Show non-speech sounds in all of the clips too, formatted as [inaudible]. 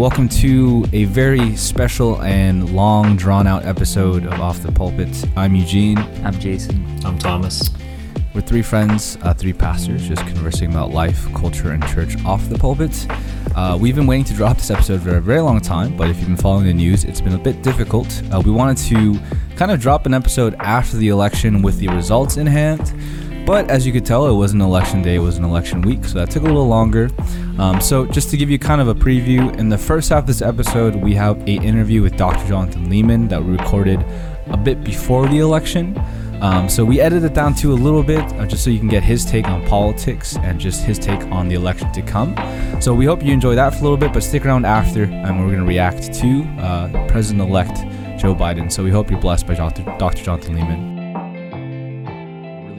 Welcome to a very special and long drawn out episode of Off the Pulpit. I'm Eugene. I'm Jason. I'm Thomas. We're three friends, uh, three pastors, just conversing about life, culture, and church off the pulpit. Uh, we've been waiting to drop this episode for a very long time, but if you've been following the news, it's been a bit difficult. Uh, we wanted to kind of drop an episode after the election with the results in hand. But as you could tell, it was an election day, it was an election week, so that took a little longer. Um, so, just to give you kind of a preview, in the first half of this episode, we have a interview with Dr. Jonathan Leeman that we recorded a bit before the election. Um, so we edited it down to a little bit uh, just so you can get his take on politics and just his take on the election to come. So we hope you enjoy that for a little bit, but stick around after and we're going to react to uh, President elect Joe Biden. So we hope you're blessed by Dr. Dr. Jonathan Leeman.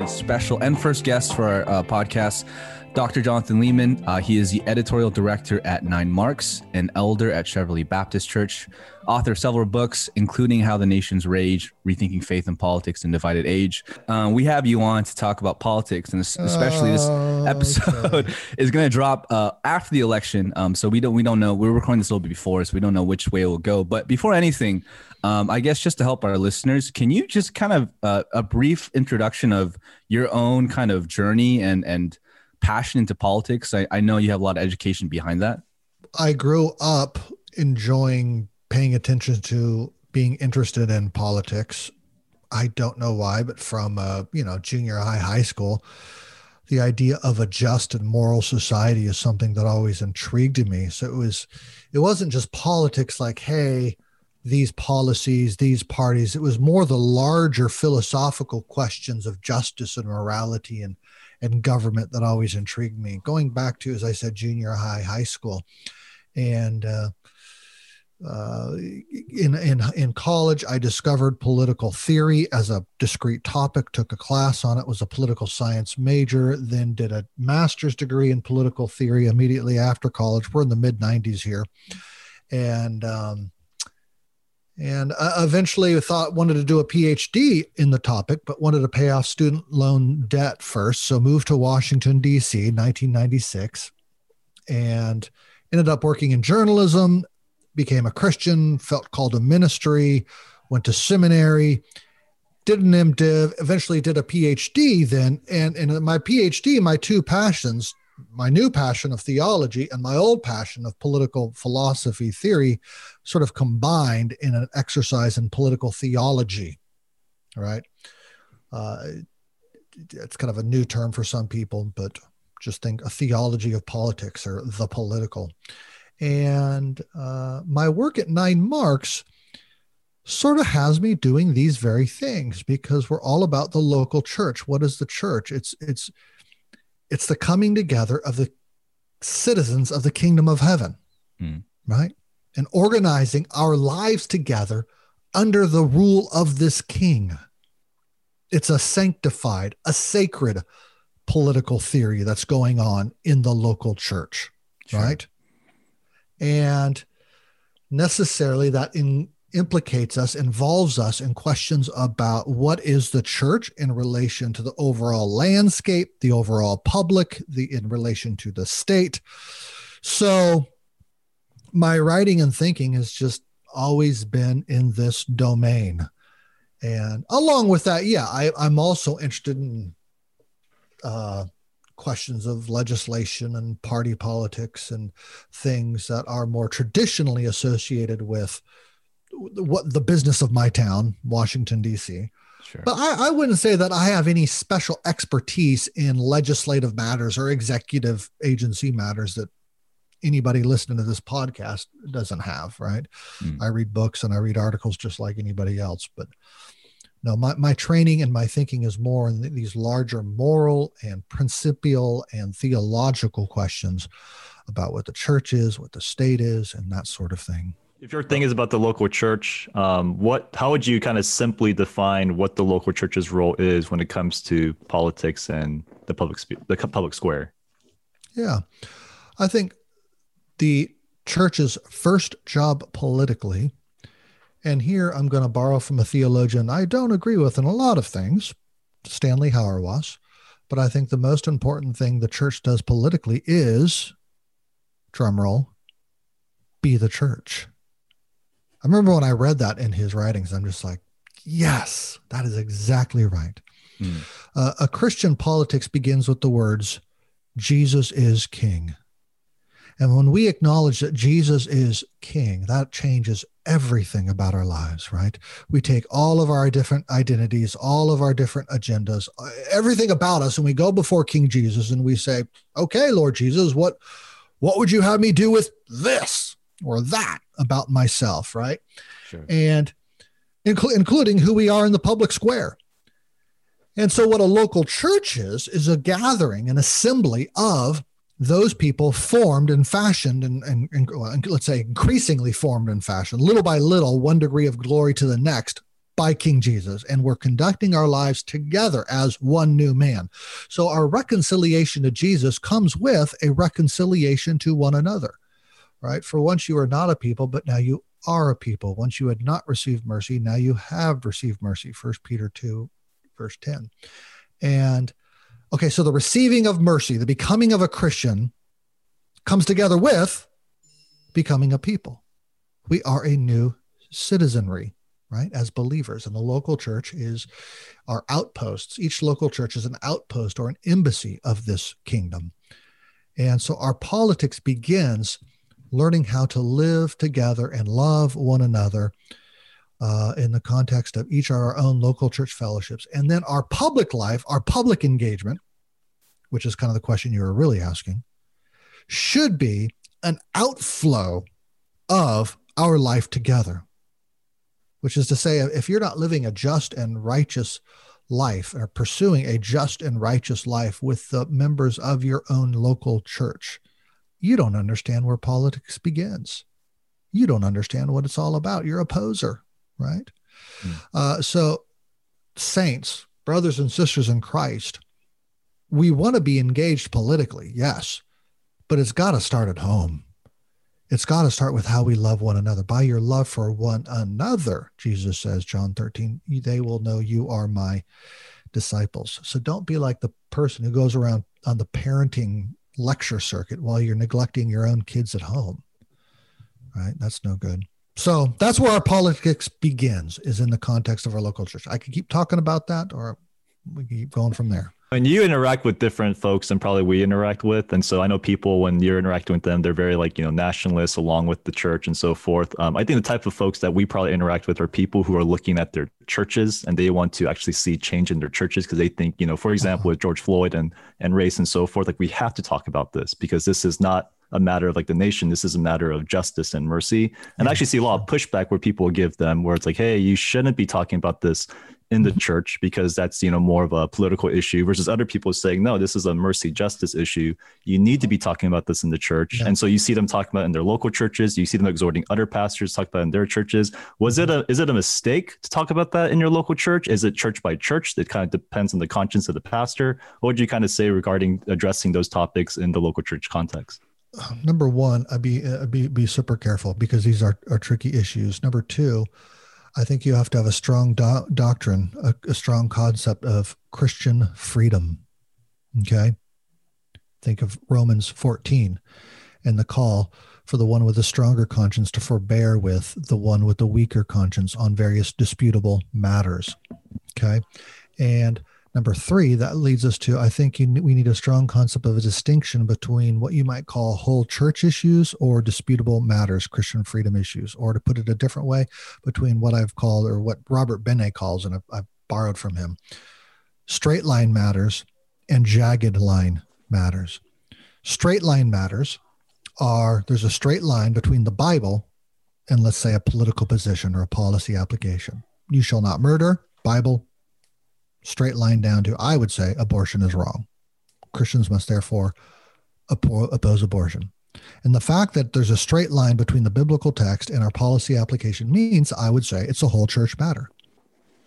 Special and first guest for our uh, podcast. Dr. Jonathan Leeman. uh, he is the editorial director at Nine Marks, an elder at Cheverly Baptist Church, author of several books, including How the Nations Rage, Rethinking Faith and Politics in Divided Age. Um, we have you on to talk about politics, and especially this episode okay. [laughs] is going to drop uh, after the election. Um, so we don't we don't know. We are recording this a little bit before, so we don't know which way it will go. But before anything, um, I guess just to help our listeners, can you just kind of uh, a brief introduction of your own kind of journey and and passion into politics? I, I know you have a lot of education behind that. I grew up enjoying paying attention to being interested in politics. I don't know why, but from you know junior high, high school, the idea of a just and moral society is something that always intrigued me. So it was, it wasn't just politics like, hey, these policies, these parties. It was more the larger philosophical questions of justice and morality and and government that always intrigued me. Going back to, as I said, junior high, high school, and uh, uh, in in in college, I discovered political theory as a discrete topic. Took a class on it. Was a political science major. Then did a master's degree in political theory immediately after college. We're in the mid '90s here, and um, and uh, eventually thought wanted to do a phd in the topic but wanted to pay off student loan debt first. So moved to washington d.c 1996 and ended up working in journalism became a christian felt called to ministry went to seminary did an mdiv eventually did a phd then. And in my phd my two passions my new passion of theology and my old passion of political philosophy theory sort of combined in an exercise in political theology. right Uh, it's kind of a new term for some people, but just think a theology of politics or the political. And uh, my work at Nine Marks sort of has me doing these very things because we're all about the local church. What is the church? It's it's it's the coming together of the citizens of the kingdom of heaven, mm. right? And organizing our lives together under the rule of this king. It's a sanctified, a sacred political theory that's going on in the local church, sure. right? And necessarily that in implicates us, involves us in questions about what is the church in relation to the overall landscape, the overall public, the in relation to the state. So my writing and thinking has just always been in this domain. And along with that, yeah, I, I'm also interested in uh, questions of legislation and party politics and things that are more traditionally associated with what the business of my town, Washington D.C. Sure. But I, I wouldn't say that I have any special expertise in legislative matters or executive agency matters that anybody listening to this podcast doesn't have, right? Mm. I read books and I read articles just like anybody else. But no, my, my training and my thinking is more in these larger moral and principial and theological questions about what the church is, what the state is, and that sort of thing. If your thing is about the local church, um, what how would you kind of simply define what the local church's role is when it comes to politics and the public the public square? Yeah, I think the church's first job politically, and here I'm going to borrow from a theologian I don't agree with in a lot of things, Stanley Hauerwas, but I think the most important thing the church does politically is, drumroll, be the church. I remember when I read that in his writings, I'm just like, yes, that is exactly right. Mm. Uh, a Christian politics begins with the words, Jesus is king. And when we acknowledge that Jesus is king, that changes everything about our lives, right? We take all of our different identities, all of our different agendas, everything about us, and we go before King Jesus and we say, okay, Lord Jesus, what, what would you have me do with this or that about myself, right? Sure. And inc- including who we are in the public square. And so, what a local church is, is a gathering, an assembly of those people formed and fashioned and, and, and well, let's say increasingly formed and fashioned little by little one degree of glory to the next by king jesus and we're conducting our lives together as one new man so our reconciliation to jesus comes with a reconciliation to one another right for once you were not a people but now you are a people once you had not received mercy now you have received mercy first peter 2 verse 10 and Okay, so the receiving of mercy, the becoming of a Christian, comes together with becoming a people. We are a new citizenry, right? As believers. And the local church is our outposts. Each local church is an outpost or an embassy of this kingdom. And so our politics begins learning how to live together and love one another uh, in the context of each of our own local church fellowships. And then our public life, our public engagement, which is kind of the question you were really asking, should be an outflow of our life together. Which is to say, if you're not living a just and righteous life or pursuing a just and righteous life with the members of your own local church, you don't understand where politics begins. You don't understand what it's all about. You're a poser right? Mm. Uh, so, saints, brothers and sisters in Christ, we want to be engaged politically, yes, but it's got to start at home. It's got to start with how we love one another. By your love for one another, Jesus says, John 13, they will know you are my disciples. So don't be like the person who goes around on the parenting lecture circuit while you're neglecting your own kids at home. Right? That's no good. So that's where our politics begins, is in the context of our local church. I could keep talking about that, or we keep going from there. And you interact with different folks than probably we interact with, and so I know people when you're interacting with them, they're very like you know nationalists along with the church and so forth. Um, I think the type of folks that we probably interact with are people who are looking at their churches and they want to actually see change in their churches because they think you know, for example, with George Floyd and and race and so forth, like we have to talk about this because this is not a matter of like the nation. This is a matter of justice and mercy. And I actually see a lot of pushback where people give them where it's like, hey, you shouldn't be talking about this in the mm-hmm. church because that's you know more of a political issue versus other people saying no this is a mercy justice issue. You need to be talking about this in the church. Yeah. and so you see them talking about in their local churches. You see them exhorting other pastors to talk about in their churches. Was it a is it a mistake to talk about that in your local church? Is it church by church? That kind of depends on the conscience of the pastor. What would you kind of say regarding addressing those topics in the local church context? Number one, I'd be I'd be be super careful because these are are tricky issues. Number two, I think you have to have a strong do- doctrine, a, a strong concept of Christian freedom. Okay, think of Romans fourteen, and the call for the one with a stronger conscience to forbear with the one with the weaker conscience on various disputable matters. Okay, and Number three, that leads us to I think you, we need a strong concept of a distinction between what you might call whole church issues or disputable matters, Christian freedom issues, or to put it a different way, between what I've called or what Robert Benne calls, and I've, I've borrowed from him, straight line matters and jagged line matters. Straight line matters are there's a straight line between the Bible and let's say a political position or a policy application. You shall not murder, Bible, straight line down to, I would say, abortion is wrong. Christians must therefore oppose abortion. And the fact that there's a straight line between the biblical text and our policy application means, I would say, it's a whole church matter.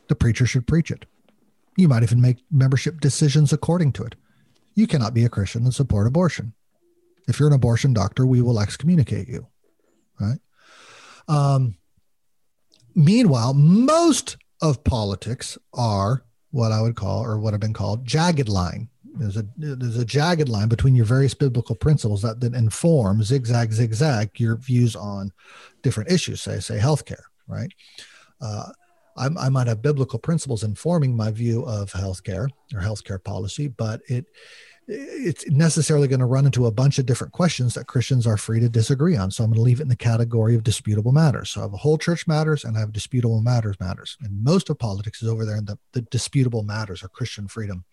The preacher should preach it. You might even make membership decisions according to it. You cannot be a Christian and support abortion. If you're an abortion doctor, we will excommunicate you. Right? Um, meanwhile, most of politics are what I would call, or what have been called, jagged line. There's a there's a jagged line between your various biblical principles that then inform zigzag zigzag your views on different issues. Say say healthcare, right? Uh, I, I might have biblical principles informing my view of healthcare or healthcare policy, but it it's necessarily going to run into a bunch of different questions that Christians are free to disagree on. So I'm going to leave it in the category of disputable matters. So I have a whole church matters and I have disputable matters matters. And most of politics is over there in the, the disputable matters or Christian freedom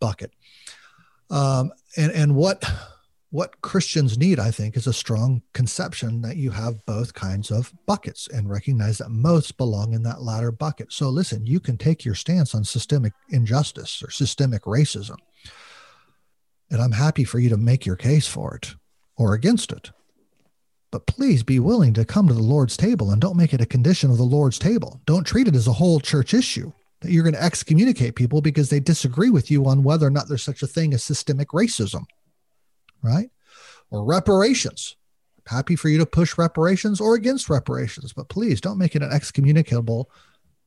bucket. Um, and and what what Christians need, I think, is a strong conception that you have both kinds of buckets and recognize that most belong in that latter bucket. So listen, you can take your stance on systemic injustice or systemic racism and I'm happy for you to make your case for it or against it. But please be willing to come to the Lord's table and don't make it a condition of the Lord's table. Don't treat it as a whole church issue that you're going to excommunicate people because they disagree with you on whether or not there's such a thing as systemic racism, right? Or reparations. Happy for you to push reparations or against reparations, but please don't make it an excommunicable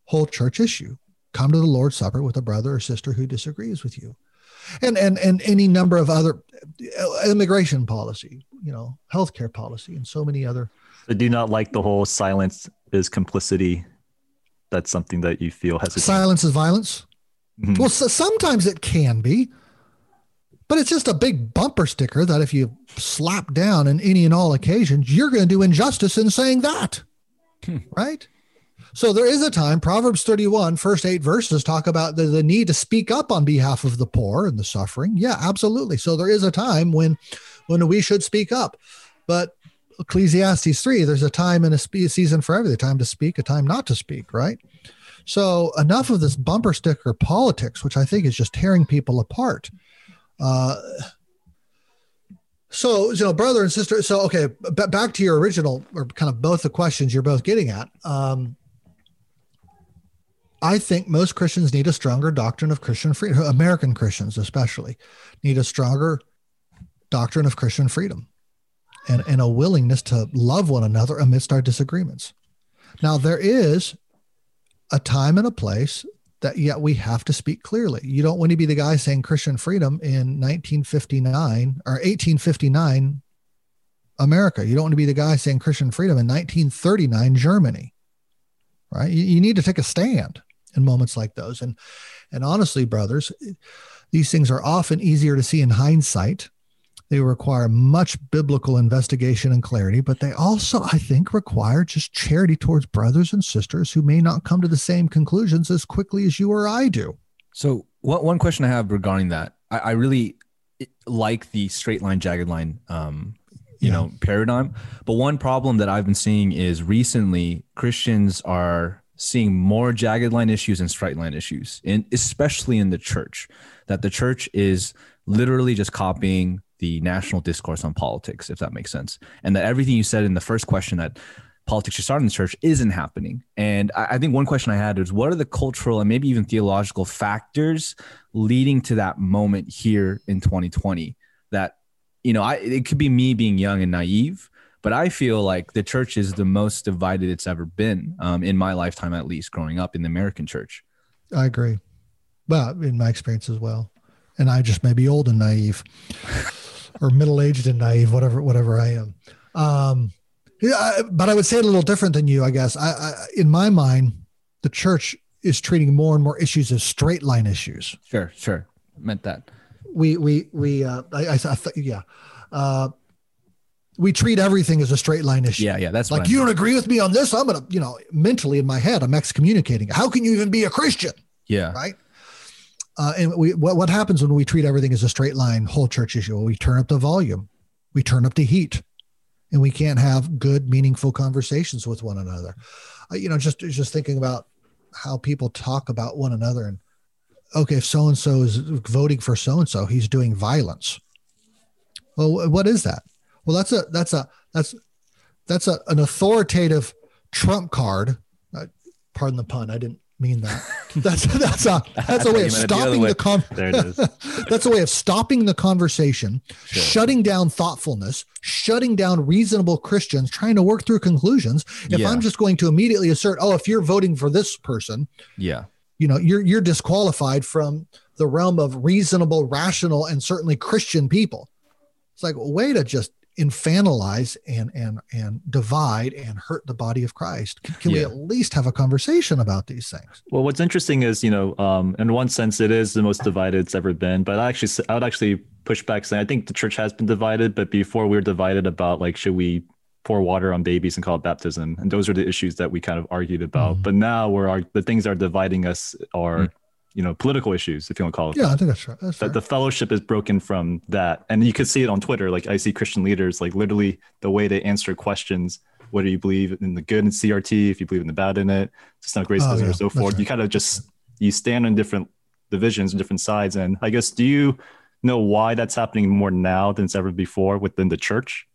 whole church issue. Come to the Lord's Supper with a brother or sister who disagrees with you and and and any number of other uh, immigration policy, you know, healthcare policy, and so many other. I do not like the whole silence is complicity. That's something that you feel has silence is violence. Mm-hmm. Well, so sometimes it can be, but it's just a big bumper sticker that if you slap down in any and all occasions, you're going to do injustice in saying that, hmm. right? So there is a time, Proverbs 31, first eight verses talk about the, the need to speak up on behalf of the poor and the suffering. Yeah, absolutely. So there is a time when when we should speak up. But Ecclesiastes 3, there's a time and a season for everything, a time to speak, a time not to speak, right? So enough of this bumper sticker politics, which I think is just tearing people apart. Uh, so, you know, brother and sister. So, okay, b- back to your original, or kind of both the questions you're both getting at. Um, I think most Christians need a stronger doctrine of Christian freedom. American Christians, especially, need a stronger doctrine of Christian freedom and, and a willingness to love one another amidst our disagreements. Now, there is a time and a place that yet we have to speak clearly. You don't want to be the guy saying Christian freedom in 1959 or 1859 America. You don't want to be the guy saying Christian freedom in 1939 Germany. Right? You, you need to take a stand in moments like those. And and honestly, brothers, these things are often easier to see in hindsight. They require much biblical investigation and clarity, but they also, I think, require just charity towards brothers and sisters who may not come to the same conclusions as quickly as you or I do. So, one, one question I have regarding that, I, I really like the straight line, jagged line um, you yeah. know paradigm but one problem that i've been seeing is recently christians are seeing more jagged line issues and straight line issues, and especially in the church, that the church is literally just copying the national discourse on politics, if that makes sense. And that everything you said in the first question that politics should start in the church isn't happening. And I, think one question I had is what are the cultural and maybe even theological factors leading to that moment here in 2020 that, you know, I, it could be me being young and naive, but I feel like the church is the most divided it's ever been um, in my lifetime, at least growing up in the American church. I agree. Well, in my experience as well. And I just may be old and naive or middle aged and naive, whatever, whatever I am. Um, yeah, but I would say it a little different than you, I guess. I, I, in my mind, the church is treating more and more issues as straight line issues. Sure, sure. Meant that. We, we, we, uh, I, I, I yeah. Uh, we treat everything as a straight line issue. Yeah, yeah, that's like you don't agree with me on this. I'm gonna, you know, mentally in my head, I'm excommunicating. How can you even be a Christian? Yeah, right. Uh, and we, what what happens when we treat everything as a straight line, whole church issue? Well, we turn up the volume, we turn up the heat, and we can't have good, meaningful conversations with one another. Uh, you know, just just thinking about how people talk about one another and okay, if so and so is voting for so and so, he's doing violence. Well, what is that? Well, that's a that's a that's that's a, an authoritative trump card. Uh, pardon the pun. I didn't mean that. [laughs] That's that's a that's a way of stopping the, the con- There it is. [laughs] that's a way of stopping the conversation, sure. shutting down thoughtfulness, shutting down reasonable Christians trying to work through conclusions. If yeah. I'm just going to immediately assert, oh, if you're voting for this person, yeah, you know you're you're disqualified from the realm of reasonable rational and certainly christian people it's like a way to just infantilize and and and divide and hurt the body of christ? Can, can yeah. we at least have a conversation about these things? Well what's interesting is you know um, in one sense it is the most divided it's ever been but i actually i would actually push back saying i think the church has been divided but before we were divided about like should we pour water on babies and call it baptism? And those are the issues that we kind of argued about. Mm but now where our, the things that are dividing us are mm you know political issues if you want to call it yeah that. i think that's right that's that the fellowship is broken from that and you could see it on twitter like i see christian leaders like literally the way they answer questions what do you believe in the good in crt if you believe in the bad in it it's not grace oh, yeah, or so forth right. you kind of just you stand on different divisions and different sides and i guess do you know why that's happening more now than it's ever before within the church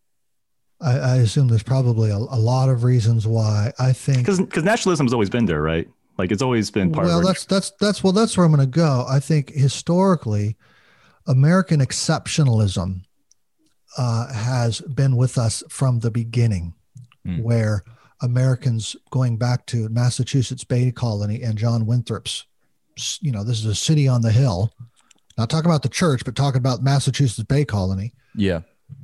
I, I assume there's probably a, a, lot of reasons why. I think because nationalism has always been there, right? Like it's always been part well, of Well, that's that's that's well, that's where I'm going to go. I think historically, American exceptionalism uh, has been with us from the beginning, mm. where Americans going back to Massachusetts Bay Colony and John Winthrop's, you know, this is a city on the hill. Not talking about the church, but talking about Massachusetts Bay Colony. Yeah.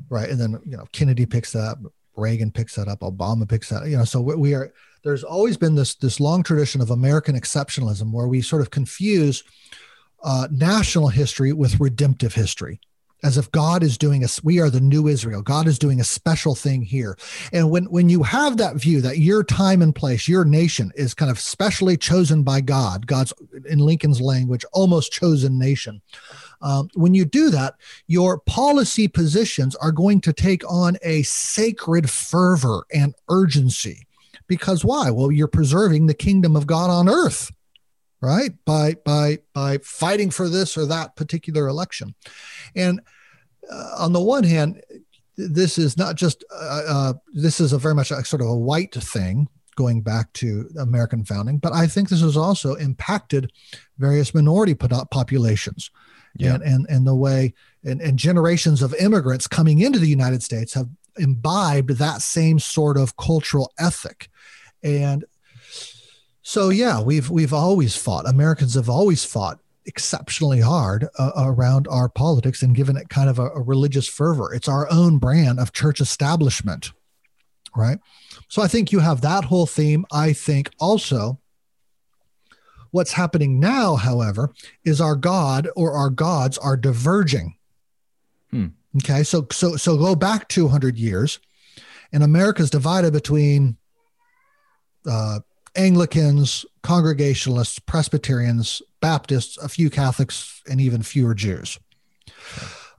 Right. And then, you know, Kennedy picks that up, Reagan picks that up, Obama picks that, you know, so we are there's always been this this long tradition of American exceptionalism where we sort of confuse uh, national history with redemptive history as if God is doing a we are the new Israel. God is doing a special thing here. And when when you have that view that your time and place, your nation is kind of specially chosen by God, God's in Lincoln's language, almost chosen nation. Um, when you do that, your policy positions are going to take on a sacred fervor and urgency because why? Well, you're preserving the kingdom of God on earth, right? By by by fighting for this or that particular election. And uh, on the one hand, this is not just uh, uh, this is a very much a, sort of a white thing going back to American founding, but I think this has also impacted various minority populations. Yeah. And, and, and the way and, and generations of immigrants coming into the United States have imbibed that same sort of cultural ethic. And so, yeah, we've we've always fought. Americans have always fought exceptionally hard uh, around our politics and given it kind of a, a religious fervor. It's our own brand of church establishment, right? So I think you have that whole theme. I think also what's happening now, however, is our God or our gods are diverging. Hmm. Okay, so so so go back 200 years, and America's divided between uh, Anglicans, Congregationalists, Presbyterians, Baptists, a few Catholics, and even fewer Jews.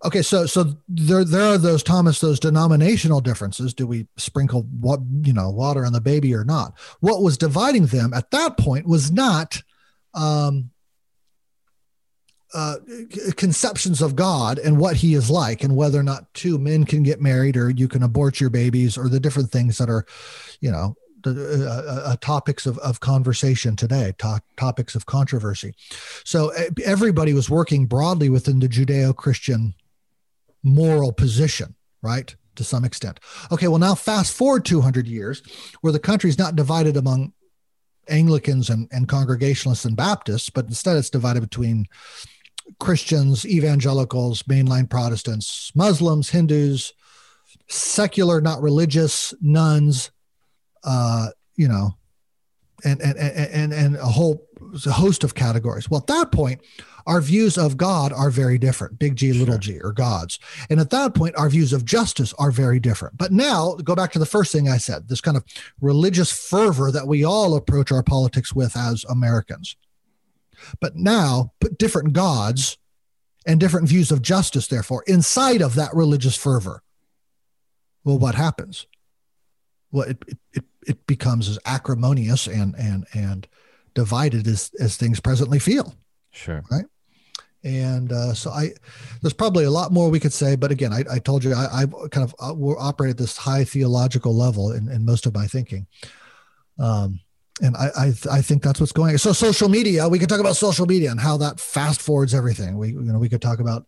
Okay, so so there there are those Thomas those denominational differences. Do we sprinkle what you know water on the baby or not? What was dividing them at that point was not um, uh, conceptions of God and what He is like, and whether or not two men can get married, or you can abort your babies, or the different things that are, you know, the uh, uh, topics of, of conversation today, to- topics of controversy. So everybody was working broadly within the Judeo-Christian moral position, right? To some extent. Okay, well now fast forward 200 years, where the country is not divided among Anglicans and, and Congregationalists and Baptists, but instead it's divided between Christians, evangelicals, mainline Protestants, Muslims, Hindus, secular, not religious, nones, uh, you know, and and and and a whole a host of categories. Well, at that point, our views of God are very different. Big G, little G, or gods. And at that point, our views of justice are very different. But now, go back to the first thing I said: this kind of religious fervor that we all approach our politics with as Americans. But now, put different gods and different views of justice, therefore, inside of that religious fervor. Well, what happens? Well, it, it, it becomes as acrimonious and and and divided as as things presently feel. Sure. Right. And uh, so I, there's probably a lot more we could say, but again, I, I told you I, I kind of uh, operate at this high theological level in, in most of my thinking. Um, and I, I, I think that's what's going on. So social media, we could talk about social media and how that fast forwards everything. We you know we could talk about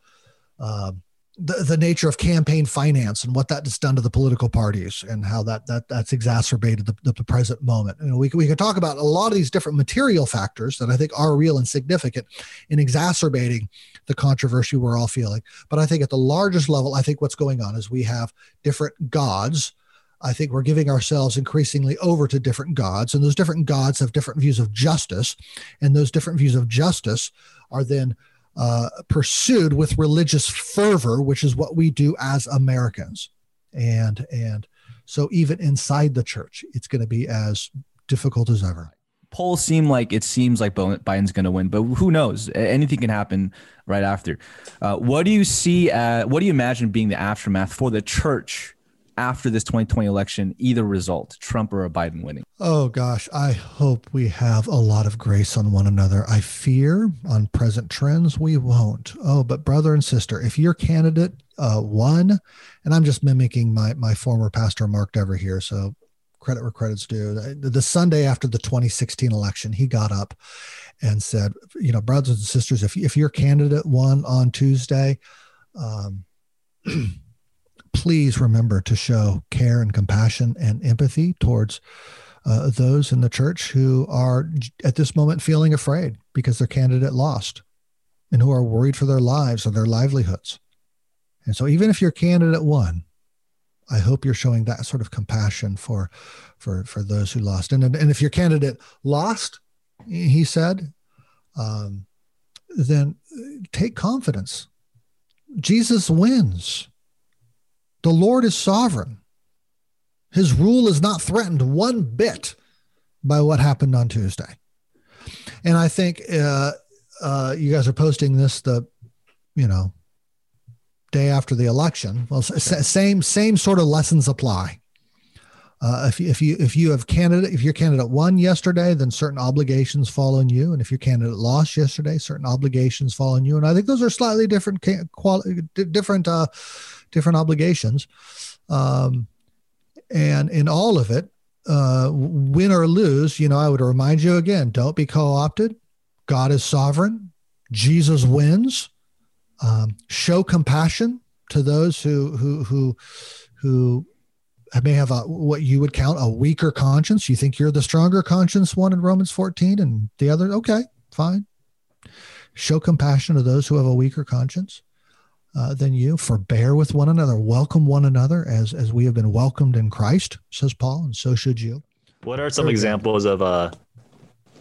uh, the, the nature of campaign finance and what that has done to the political parties and how that that that's exacerbated the, the present moment. And we, we could talk about a lot of these different material factors that I think are real and significant in exacerbating the controversy we're all feeling. But I think at the largest level, I think what's going on is we have different gods. I think we're giving ourselves increasingly over to different gods, and those different gods have different views of justice, and those different views of justice are then uh, pursued with religious fervor, which is what we do as Americans. And and so even inside the church, it's going to be as difficult as ever. Polls seem like it seems like Biden's going to win, but who knows? Anything can happen right after. Uh, what do you see? Uh, what do you imagine being the aftermath for the church after this 2020 election, either result, Trump or a Biden winning? Oh gosh, I hope we have a lot of grace on one another. I fear on present trends we won't. Oh, but brother and sister, if your candidate uh, won, and I'm just mimicking my my former pastor Mark Dever here, so credit where credit's due. The, Sunday after the 2016 election, he got up and said, you know, brothers and sisters, if if your candidate won on Tuesday. Um, [clears throat] please remember to show care and compassion and empathy towards uh, those in the church who are at this moment feeling afraid because their candidate lost and who are worried for their lives or their livelihoods. And so, even if your candidate won, I hope you're showing that sort of compassion for, for, for those who lost. And, and if your candidate lost, he said, um, then take confidence. Jesus wins. The Lord is sovereign. His rule is not threatened one bit by what happened on Tuesday. And I think uh, uh, you guys are posting this the, you know, day after the election. Well, same same sort of lessons apply. Uh, if, if you if you have candidate if your candidate won yesterday, then certain obligations fall on you, and if your candidate lost yesterday, certain obligations fall on you. And I think those are slightly different quality, different uh, different obligations. Um, and in all of it, uh, win or lose, you know, I would remind you again don't be co opted. God is sovereign. Jesus wins. Um, show compassion to those who, who, who, who may have a, what you would count a weaker conscience. You think you're the stronger conscience one in Romans 14 and the other, okay, fine. Show compassion to those who have a weaker conscience uh, than you. Forbear with one another, welcome one another as as we have been welcomed in Christ, says Paul, and so should you. What are some examples of uh,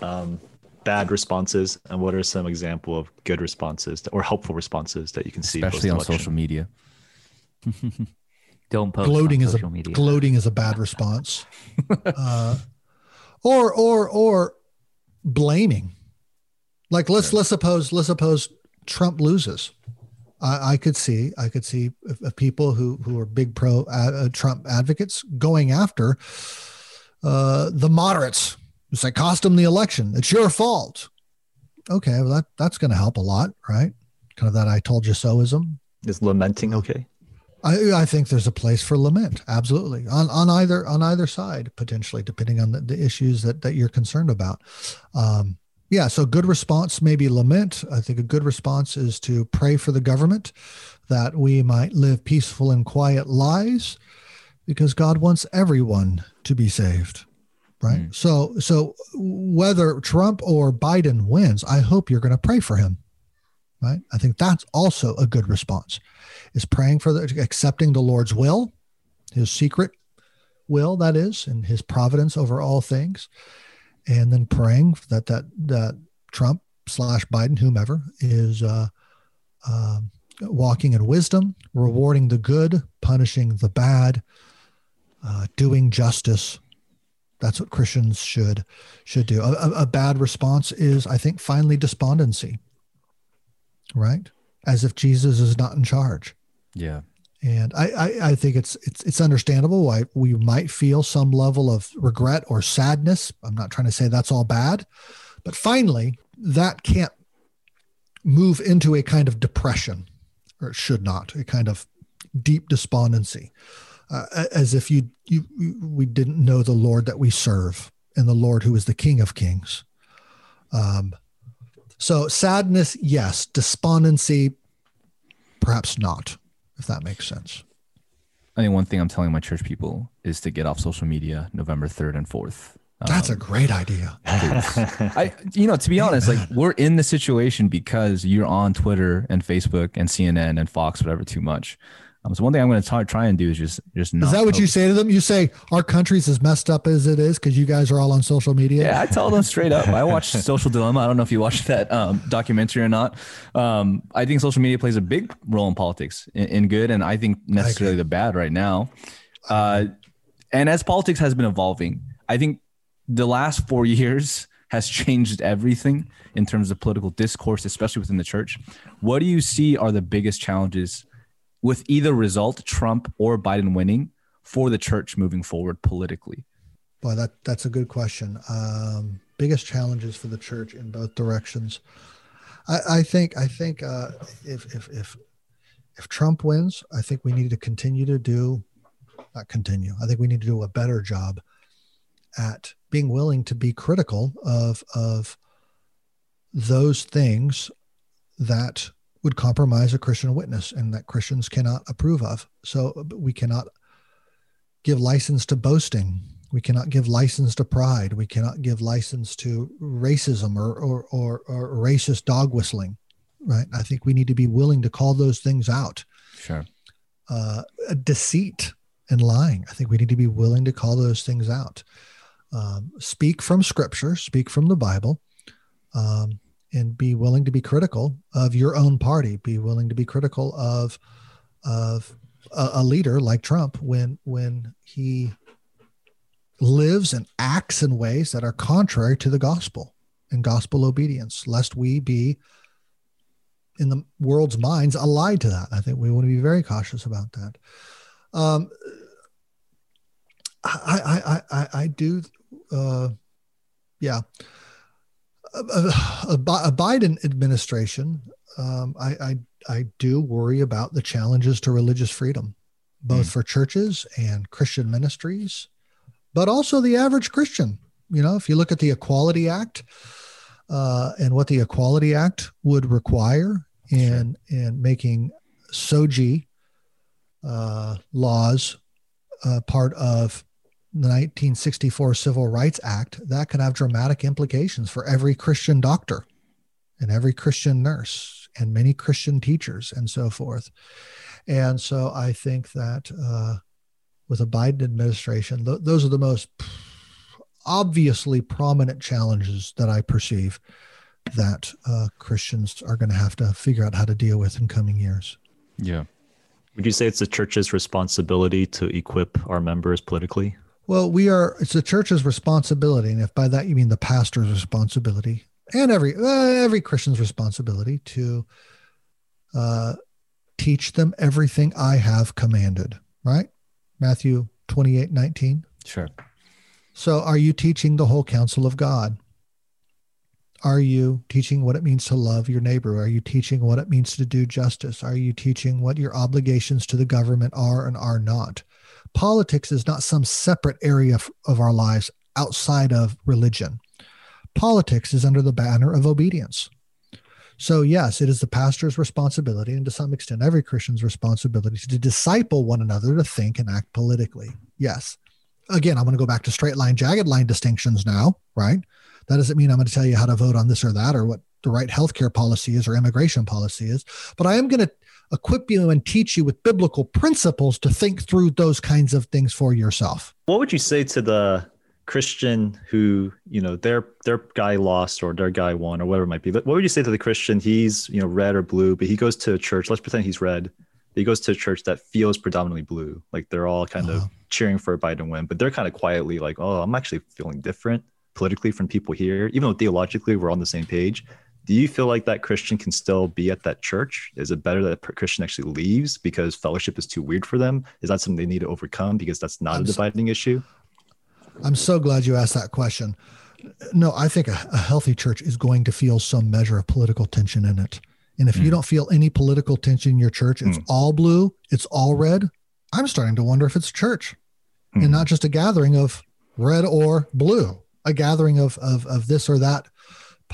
um, bad responses, and what are some example of good responses or helpful responses that you can see, especially on social media? [laughs] Don't post gloating is a media. gloating is a bad response, [laughs] uh, or or or blaming. Like let's sure. let's suppose let's suppose Trump loses I, I could see I could see people who who are big pro uh, Trump advocates going after uh, the moderates. It's like cost him the election. It's your fault. Okay, well that that's going to help a lot, right? Kind of that I told you soism. Is lamenting okay? I, I think there's a place for lament, absolutely, on on either on either side, potentially, depending on the, the issues that that you're concerned about. Um, yeah, so good response maybe lament. I think a good response is to pray for the government that we might live peaceful and quiet lives because God wants everyone to be saved. Right? Mm. So so whether Trump or Biden wins, I hope you're going to pray for him. Right? I think that's also a good response. Is praying for the accepting the Lord's will, his secret will that is, and his providence over all things and then praying that that that Trump slash Biden, whomever, is uh, uh, walking in wisdom, rewarding the good, punishing the bad, uh, doing justice. That's what Christians should should do. A, a bad response is, I think, finally despondency. Right, as if Jesus is not in charge. Yeah, and I, I, I, think it's it's it's understandable why we might feel some level of regret or sadness. I'm not trying to say that's all bad, but finally, that can't move into a kind of depression, or it should not, a kind of deep despondency, uh, as if you you we didn't know the Lord that we serve and the Lord who is the King of Kings. Um, so sadness, yes. Despondency, perhaps not if that makes sense. I think one thing I'm telling my church people is to get off social media November 3rd and 4th. That's um, a great idea. I, you know, to be [laughs] honest, like we're in the situation because you're on Twitter and Facebook and CNN and Fox, whatever, too much. Um, so one thing I'm going to try try and do is just just not. Is that what you say to them? You say our country's as messed up as it is because you guys are all on social media. Yeah, I tell them straight up. I watch [laughs] Social Dilemma. I don't know if you watched that um, documentary or not. Um, I think social media plays a big role in politics, in, in good and I think necessarily I the bad right now. Uh, and as politics has been evolving, I think the last four [laughs] years has changed everything in terms of political discourse, especially within the church. What do you see are the biggest challenges? With either result, Trump or Biden winning, for the church moving forward politically? Boy, that that's a good question. Um, biggest challenges for the church in both directions. I, I think I think uh, if if if if Trump wins, I think we need to continue to do not continue. I think we need to do a better job at being willing to be critical of of those things that would compromise a Christian witness and that Christians cannot approve of. So we cannot give license to boasting. We cannot give license to pride. We cannot give license to racism or, or, or, or racist dog whistling, right? I think we need to be willing to call those things out. Sure. Uh, deceit and lying. I think we need to be willing to call those things out. Um, speak from scripture, speak from the Bible. Um, and be willing to be critical of your own party. Be willing to be critical of of a, a, leader like trump when when he lives and acts in ways that are contrary to the gospel and gospel obedience lest we be in the world's minds allied to that. I think we want to be very cautious about that. Um, I, I i i do uh, yeah a, a, a Biden administration, um, I, I, I do worry about the challenges to religious freedom, both mm. for churches and Christian ministries, but also the average Christian. You know, if you look at the Equality Act uh, and what the Equality Act would require in sure. in making SOGI uh, laws uh, part of the 1964 Civil Rights Act, that could have dramatic implications for every Christian doctor and every Christian nurse and many Christian teachers and so forth. And so I think that uh, with a Biden administration, th- those are the most obviously prominent challenges that I perceive that uh, Christians are going to have to figure out how to deal with in coming years. Yeah. Would you say it's the church's responsibility to equip our members politically? Well, we are, it's the church's responsibility. And if by that you mean the pastor's responsibility and every, uh, every Christian's responsibility to uh, teach them everything I have commanded, right? Matthew 28 19. Sure. So are you teaching the whole counsel of God? Are you teaching what it means to love your neighbor? Are you teaching what it means to do justice? Are you teaching what your obligations to the government are and are not? Politics is not some separate area of our lives outside of religion. Politics is under the banner of obedience. So, yes, it is the pastor's responsibility, and to some extent, every Christian's responsibility to disciple one another to think and act politically. Yes. Again, I'm going to go back to straight line, jagged line distinctions now, right? That doesn't mean I'm going to tell you how to vote on this or that or what the right healthcare policy is or immigration policy is, but I am going to equip you and teach you with biblical principles to think through those kinds of things for yourself. What would you say to the Christian who, you know, their their guy lost or their guy won or whatever it might be? What would you say to the Christian? He's, you know, red or blue, but he goes to a church. Let's pretend he's red. He goes to a church that feels predominantly blue. Like they're all kind uh-huh. of cheering for a Biden win, but they're kind of quietly like, oh, I'm actually feeling different politically from people here, even though theologically we're on the same page do you feel like that Christian can still be at that church? Is it better that a Christian actually leaves because fellowship is too weird for them? Is that something they need to overcome because that's not I'm a dividing so, issue? I'm so glad you asked that question. No, I think a, a, healthy church is going to feel some measure of political tension in it. And if mm. you don't feel any political tension in your church, it's mm. all blue, it's all red. I'm starting to wonder if it's a church mm. and not just a gathering of red or blue, a gathering of, of, of this or that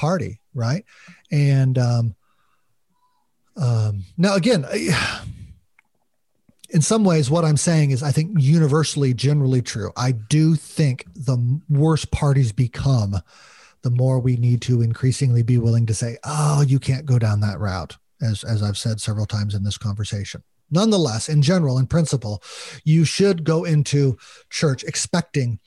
party right? And um, um, now again, in some ways, what I'm saying is, I think universally, generally true. I do think the worse parties become, the more we need to increasingly be willing to say, "Oh, you can't go down that route," as as I've said several times in this conversation. Nonetheless, in general, in principle, you should go into church expecting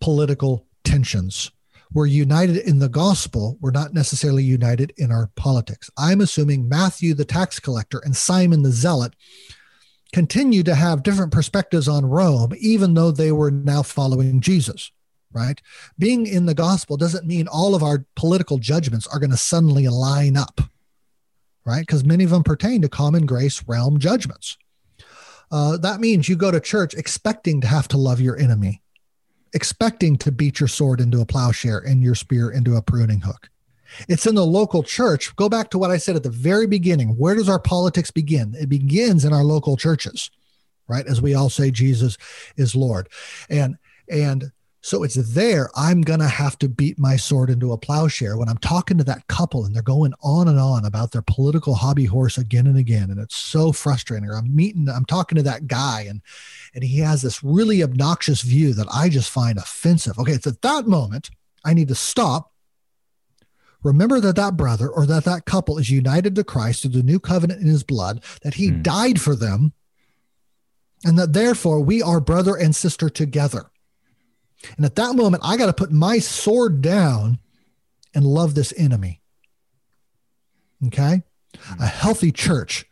political tensions. We're united in the gospel. We're not necessarily united in our politics. I'm assuming Matthew, the tax collector, and Simon the zealot continue to have different perspectives on Rome, even though they were now following Jesus, right? Being in the gospel doesn't mean all of our political judgments are going to suddenly line up, right? Because many of them pertain to common grace realm judgments. Uh, that means you go to church expecting to have to love your enemy, expecting to beat your sword into a plowshare and your spear into a pruning hook. It's in the local church. Go back to what I said at the very beginning. Where does our politics begin? It begins in our local churches, right? As we all say, Jesus is Lord. And, and, so it's there I'm going to have to beat my sword into a plowshare when I'm talking to that couple and they're going on and on about their political hobby horse again and again. And it's so frustrating. Or I'm meeting, I'm talking to that guy and, and he has this really obnoxious view that I just find offensive. Okay. It's at that moment I need to stop remember that that brother or that that couple is united to Christ through the new covenant in his blood, that he mm. died for them, and that therefore we are brother and sister together. And at that moment, I got to put my sword down and love this enemy. Okay? A healthy church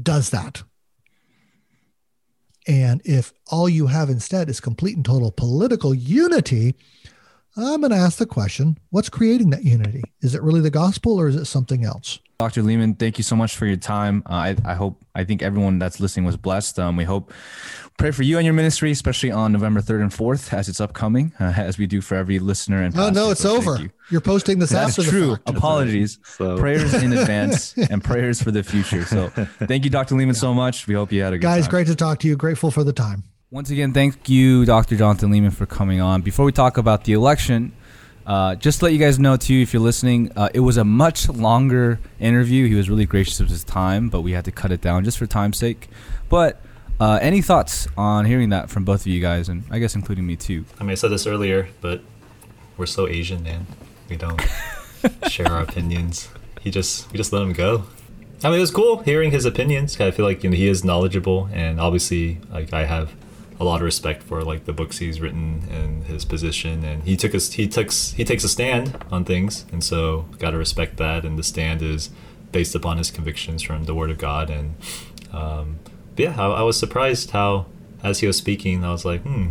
does that. And if all you have instead is complete and total political unity, I'm going to ask the question what's creating that unity? Is it really the gospel or is it something else? Dr. Leeman, thank you so much for your time. Uh, I, I hope, I think everyone that's listening was blessed. Um, we hope, pray for you and your ministry, especially on November 3rd and 4th as it's upcoming, uh, as we do for every listener. And oh, no, it's so over. You. are posting this that's after true. Apologies. So. Prayers in advance [laughs] and prayers for the future. So thank you, Dr. Leeman, yeah. so much. We hope you had a good Guys, time. great to talk to you. Grateful for the time. Once again, thank you, Dr. Jonathan Leeman, for coming on. Before we talk about the election, uh, just to let you guys know too, if you're listening, uh, it was a much longer interview. He was really gracious with his time, but we had to cut it down just for time's sake. But uh, any thoughts on hearing that from both of you guys, and I guess including me too? I mean, I said this earlier, but we're so Asian, man. We don't [laughs] share our opinions. He just we just let him go. I mean, it was cool hearing his opinions. I feel like you know he is knowledgeable, and obviously, like I have a lot of respect for like the books he's written and his position, and he took us he takes he takes a stand on things, and so got to respect that. And the stand is based upon his convictions from the Word of God, and um, yeah, I, I was surprised how as he was speaking, I was like, hmm,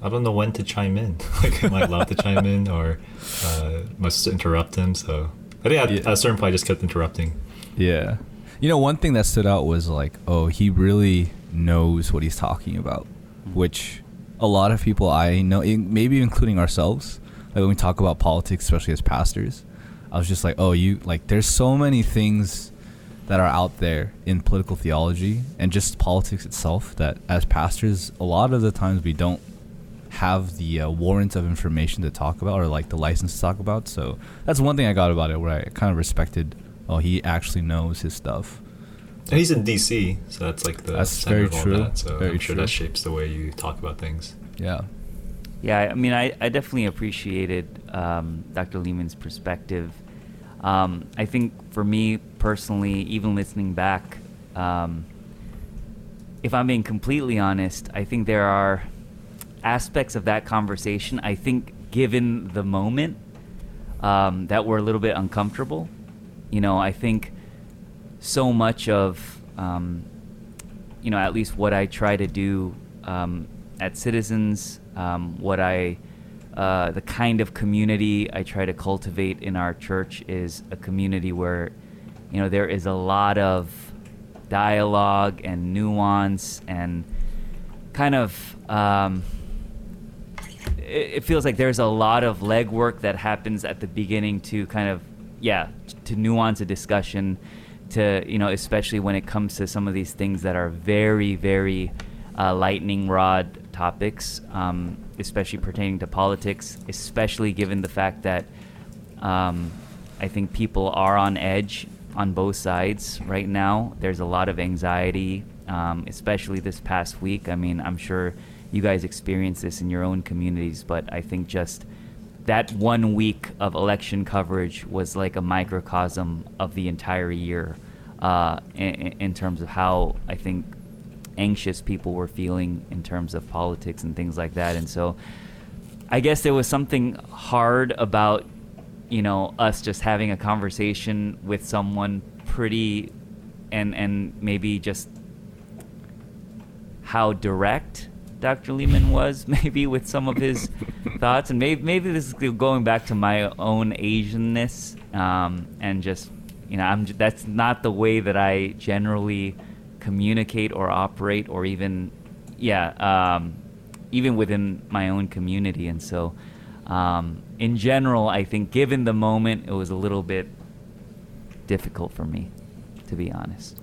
I don't know when to chime in. [laughs] like, am I allowed to chime in, or uh, must interrupt him? So I think at, at a certain point, I just kept interrupting. Yeah. You know, one thing that stood out was like, oh, he really knows what he's talking about, which a lot of people I know, maybe including ourselves, like when we talk about politics, especially as pastors, I was just like, oh, you like, there's so many things that are out there in political theology and just politics itself that as pastors, a lot of the times we don't have the uh, warrant of information to talk about or like the license to talk about. So that's one thing I got about it where I kind of respected oh, he actually knows his stuff. And he's in DC, so that's like the that's center very of all true. that. So very I'm sure true. that shapes the way you talk about things. Yeah. Yeah, I mean, I, I definitely appreciated um, Dr. Leeman's perspective. Um, I think for me personally, even listening back, um, if I'm being completely honest, I think there are aspects of that conversation, I think, given the moment, um, that were a little bit uncomfortable. You know, I think so much of, um, you know, at least what I try to do um, at Citizens, um, what I, uh, the kind of community I try to cultivate in our church is a community where, you know, there is a lot of dialogue and nuance and kind of um, it, feels like there's a lot of legwork that happens at the beginning to kind of yeah to nuance a discussion to you know especially when it comes to some of these things that are very very uh, lightning rod topics um, especially pertaining to politics especially given the fact that um, I think people are on edge on both sides right now. There's a lot of anxiety, um, especially this past week. I mean, I'm sure you guys experience this in your own communities, but I think just that one week of election coverage was like a microcosm of the entire year uh, in, in terms of how I think anxious people were feeling in terms of politics and things like that. And so I guess there was something hard about, you know, us just having a conversation with someone pretty and and maybe just how direct Dr. Leeman was [laughs] maybe with some of his thoughts. And maybe maybe this is going back to my own Asianness um, and just you know I'm that's not the way that I generally communicate or operate or even yeah um, even within my own community. And so um, in general i think given the moment it was a little bit difficult for me to be honest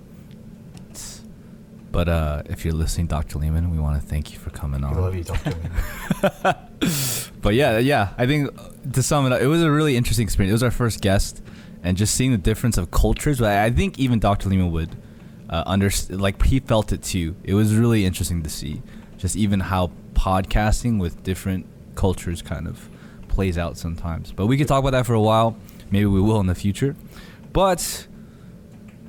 but uh, if you're listening dr Leeman, we want to thank you for coming on i love you dr leeman [laughs] but yeah yeah i think uh, to sum it up it was a really interesting experience it was our first guest and just seeing the difference of cultures but i think even dr Leeman would uh, under like he felt it too. It was really interesting to see just even how podcasting with different cultures kind of plays out sometimes. But we could talk about that for a while. Maybe we will in the future. But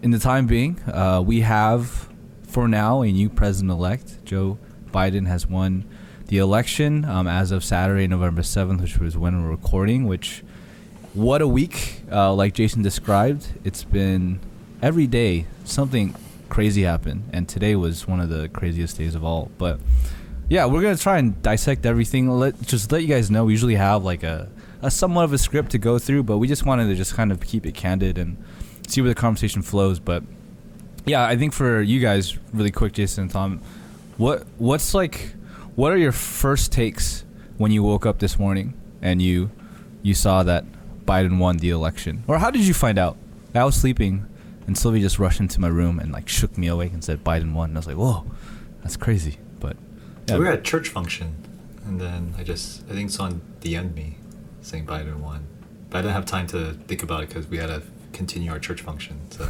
in the time being, uh, we have for now a new president elect. Joe Biden has won the election um, as of Saturday, November 7th, which was when we're recording, which what a week. Uh, like Jason described, it's been every day something crazy happened. and today was one of the craziest days of all. But yeah, we're gonna try and dissect everything. Let just let you guys know. We usually have like a, a somewhat of a script to go through, but we just wanted to just kind of keep it candid and see where the conversation flows. But yeah, I think for you guys, really quick, Jason and Tom, what what's like, what are your first takes when you woke up this morning and you you saw that Biden won the election, or how did you find out? I was sleeping and Sylvie just rushed into my room and like shook me awake and said Biden won. And I was like, whoa, that's crazy. But yeah. we were at church function, and then I just I think someone DM'd me saying Biden won, but I didn't have time to think about it because we had to continue our church function. So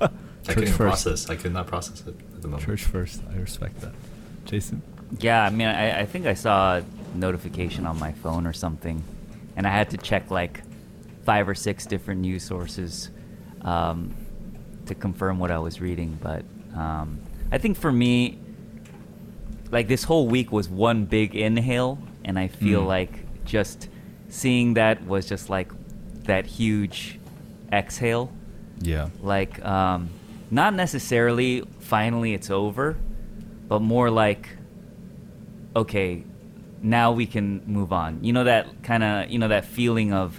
[laughs] I couldn't first. process. I could not process it at the moment. Church first. I respect that. Jason. Yeah, I mean, I, I think I saw a notification on my phone or something, and I had to check like five or six different news sources. Um, to confirm what I was reading, but um, I think for me, like this whole week was one big inhale, and I feel mm. like just seeing that was just like that huge exhale. Yeah. Like, um, not necessarily finally it's over, but more like, okay, now we can move on. You know that kind of, you know that feeling of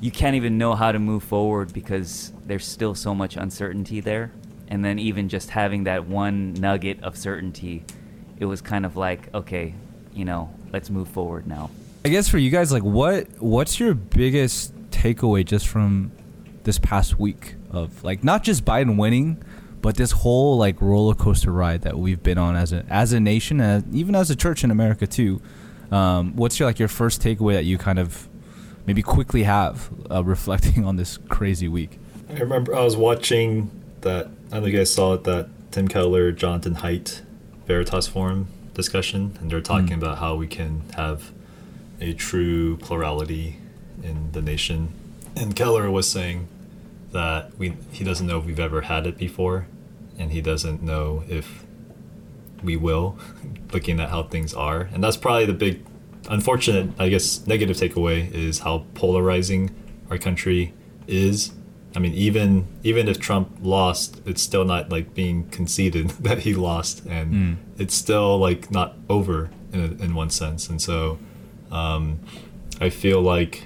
you can't even know how to move forward because there's still so much uncertainty there. And then even just having that one nugget of certainty, it was kind of like, okay, you know, let's move forward now. I guess for you guys, like, what what's your biggest takeaway just from this past week of like not just Biden winning, but this whole like roller coaster ride that we've been on as a as a nation, and even as a church in America too. Um, what's your like your first takeaway that you kind of maybe quickly have uh, reflecting on this crazy week? I remember I was watching that. I don't know if you guys saw it. That Tim Keller, Jonathan Haidt, Veritas Forum discussion, and they're talking mm. about how we can have a true plurality in the nation. And Keller was saying that we he doesn't know if we've ever had it before, and he doesn't know if we will, [laughs] looking at how things are. And that's probably the big unfortunate, I guess, negative takeaway is how polarizing our country is. I mean, even even if Trump lost, it's still not like being conceded [laughs] that he lost, and mm. it's still like not over in a, in one sense. And so, um, I feel like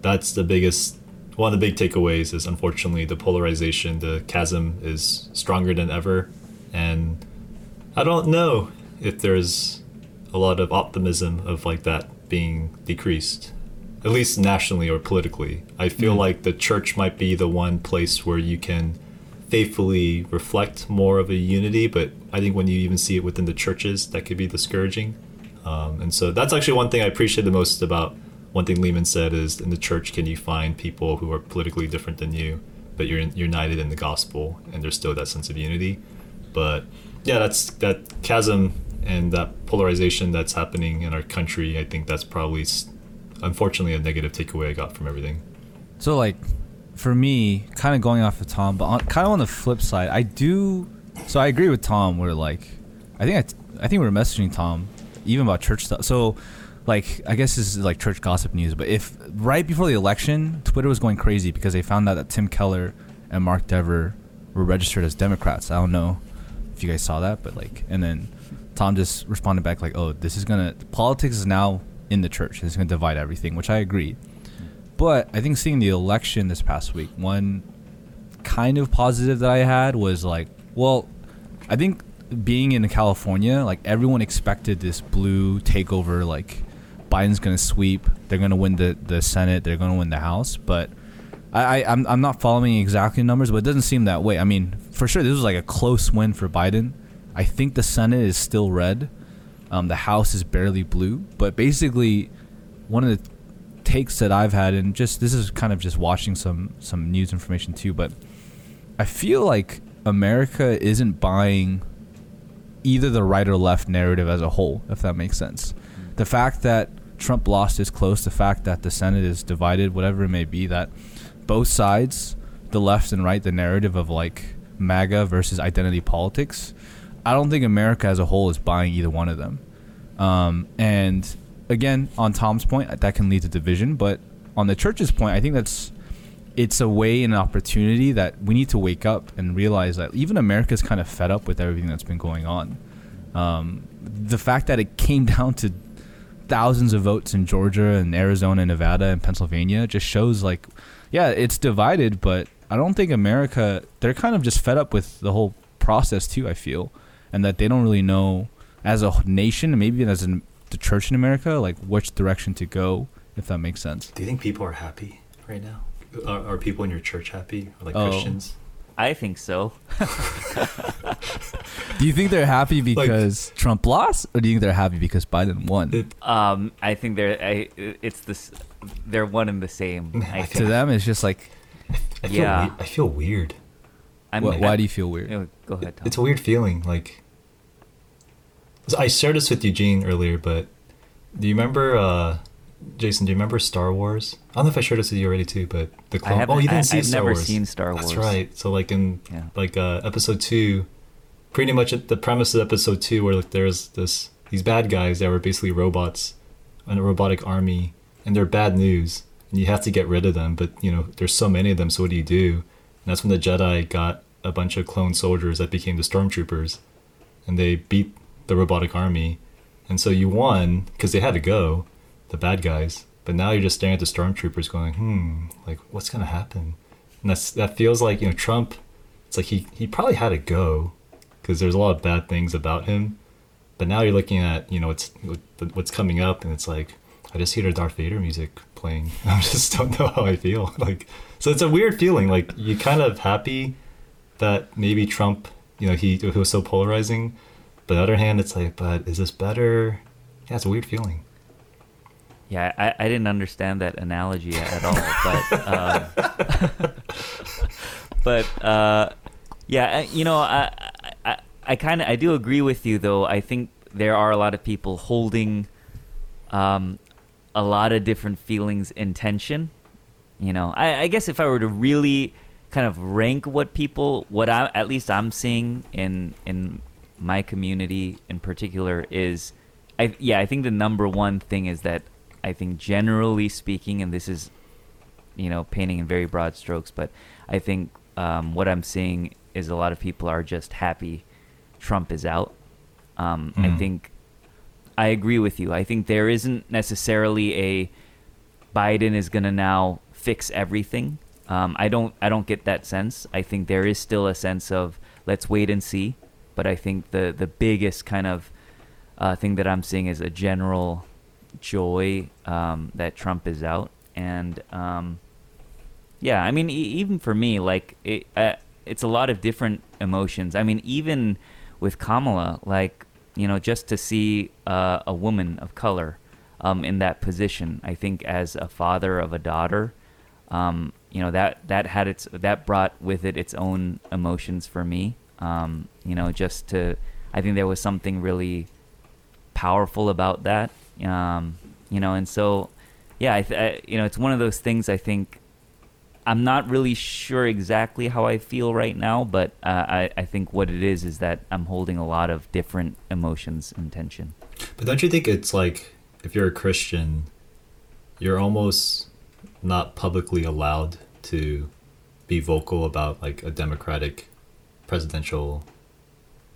that's the biggest one of the big takeaways is unfortunately the polarization, the chasm is stronger than ever, and I don't know if there's a lot of optimism of like that being decreased at least nationally or politically. I feel mm. like the church might be the one place where you can faithfully reflect more of a unity but i think when you even see it within the churches that could be discouraging. Um, and so that's actually one thing i appreciate the most about one thing Leeman said is in the church can you find people who are politically different than you but you're united in the gospel, and there's still that sense of unity. But yeah, that's that chasm and that polarization that's happening in our country. I think that's probably, unfortunately, a negative takeaway I got from everything. So like, for me, kind of going off of Tom, but on, kind of on the flip side, I do. So I agree with Tom. Where like, I think I, I think we were messaging Tom even about church stuff. So like I guess this is like church gossip news, but if right before the election, Twitter was going crazy because they found out that Tim Keller and Mark Dever were registered as Democrats. I don't know if you guys saw that, but like, and then Tom just responded back like, "Oh, this is gonna politics is now in the church. It's gonna divide everything," which I agree. But I think seeing the election this past week, one kind of positive that I had was like, well, I think being in California, like everyone expected this blue takeover, like Biden's gonna sweep, they're gonna win the, the Senate, they're gonna win the House, but I, I I'm I'm not following exactly numbers, but it doesn't seem that way. I mean, for sure, this was like a close win for Biden. I think the Senate is still red. Um, the House is barely blue. But basically, one of the takes that I've had, and just this is kind of just watching some some news information too, but I feel like America isn't buying either the right or left narrative as a whole, if that makes sense. The fact that Trump lost his close, the fact that the Senate is divided, whatever it may be, that both sides, the left and right, the narrative of like MAGA versus identity politics, I don't think America as a whole is buying either one of them. Um, and again, on Tom's point, that can lead to division. But on the church's point, I think that's it's a way and an opportunity that we need to wake up and realize that even America's kind of fed up with everything that's been going on. Um, the fact that it came [laughs] down to thousands of votes in Georgia and Arizona and Nevada and Pennsylvania just shows like, yeah, it's divided, but I don't think America, they're kind of just fed up with the whole process too, I feel and that they don't really know as a nation, maybe as in the church in America, like which direction to go, if that makes sense. Do you think people are happy right now? Are, are people in your church happy, like oh. Christians? I think so. do you think they're happy because like, Trump lost, or do you think they're happy because Biden won? It, um, I think they're. I, it's this. They're one and the same. I to them, it's just like. I feel yeah. We- I feel weird. I mean, why do you feel weird? Go ahead. Tom. It's a weird feeling. Like, I shared this with Eugene earlier, but do you remember, uh, Jason? Do you remember Star Wars? I don't know if I shared this with you already too, but the clone. Oh, you didn't I, see I've Star never Wars. seen Star Wars. That's right. So like in yeah. like uh, episode two, pretty much at the premise of episode two, where like there's this these bad guys that were basically robots, and a robotic army, and they're bad news, and you have to get rid of them. But you know, there's so many of them. So what do you do? And that's when the Jedi got a bunch of clone soldiers that became the stormtroopers, and they beat the robotic army. And so you won because they had to go, the bad guys. But now you're just staring at the stormtroopers, going, "Hmm, like what's gonna happen?" And that's that feels like you know Trump. It's like he he probably had to go because there's a lot of bad things about him. But now you're looking at you know what's what's coming up, and it's like I just hear the Darth Vader music playing. [laughs] I just don't know how I feel. [laughs] Like so, it's a weird feeling. Like you kind of happy that maybe Trump, you know, he, he was so polarizing. But on the other hand, it's like, but is this better? Yeah, it's a weird feeling. Yeah, I, I didn't understand that analogy at all, but um, [laughs] but uh, yeah, you know, I I, I kind of I do agree with you though. I think there are a lot of people holding um, a lot of different feelings in tension. You know, I, I guess if I were to really kind of rank what people what I at least I'm seeing in in my community in particular is I yeah, I think the number one thing is that I think generally speaking and this is you know painting in very broad strokes, but I think um, what I'm seeing is a lot of people are just happy Trump is out. Um, mm. I hmm. think I agree with you. I think there isn't necessarily a Biden is going to now fix everything. Um, I don't I don't get that sense. I think there is still a sense of let's wait and see. But I think the the biggest kind of uh, thing that I'm seeing is a general joy um, that Trump is out, and um, yeah, I mean e- even for me, like it, uh, it's a lot of different emotions. I mean even with Kamala, like you know, just to see uh, a woman of color um, in that position, I think as a father of a daughter. Um, you know that that had its that brought with it its own emotions for me. Um, you know, just to I think there was something really powerful about that. Um, you know, and so yeah, I, th- I, you know, it's one of those things. I think I'm not really sure exactly how I feel right now, but uh, I I think what it is is that I'm holding a lot of different emotions and tension. But don't you think it's like if you're a Christian, you're almost not publicly allowed to be vocal about like a democratic presidential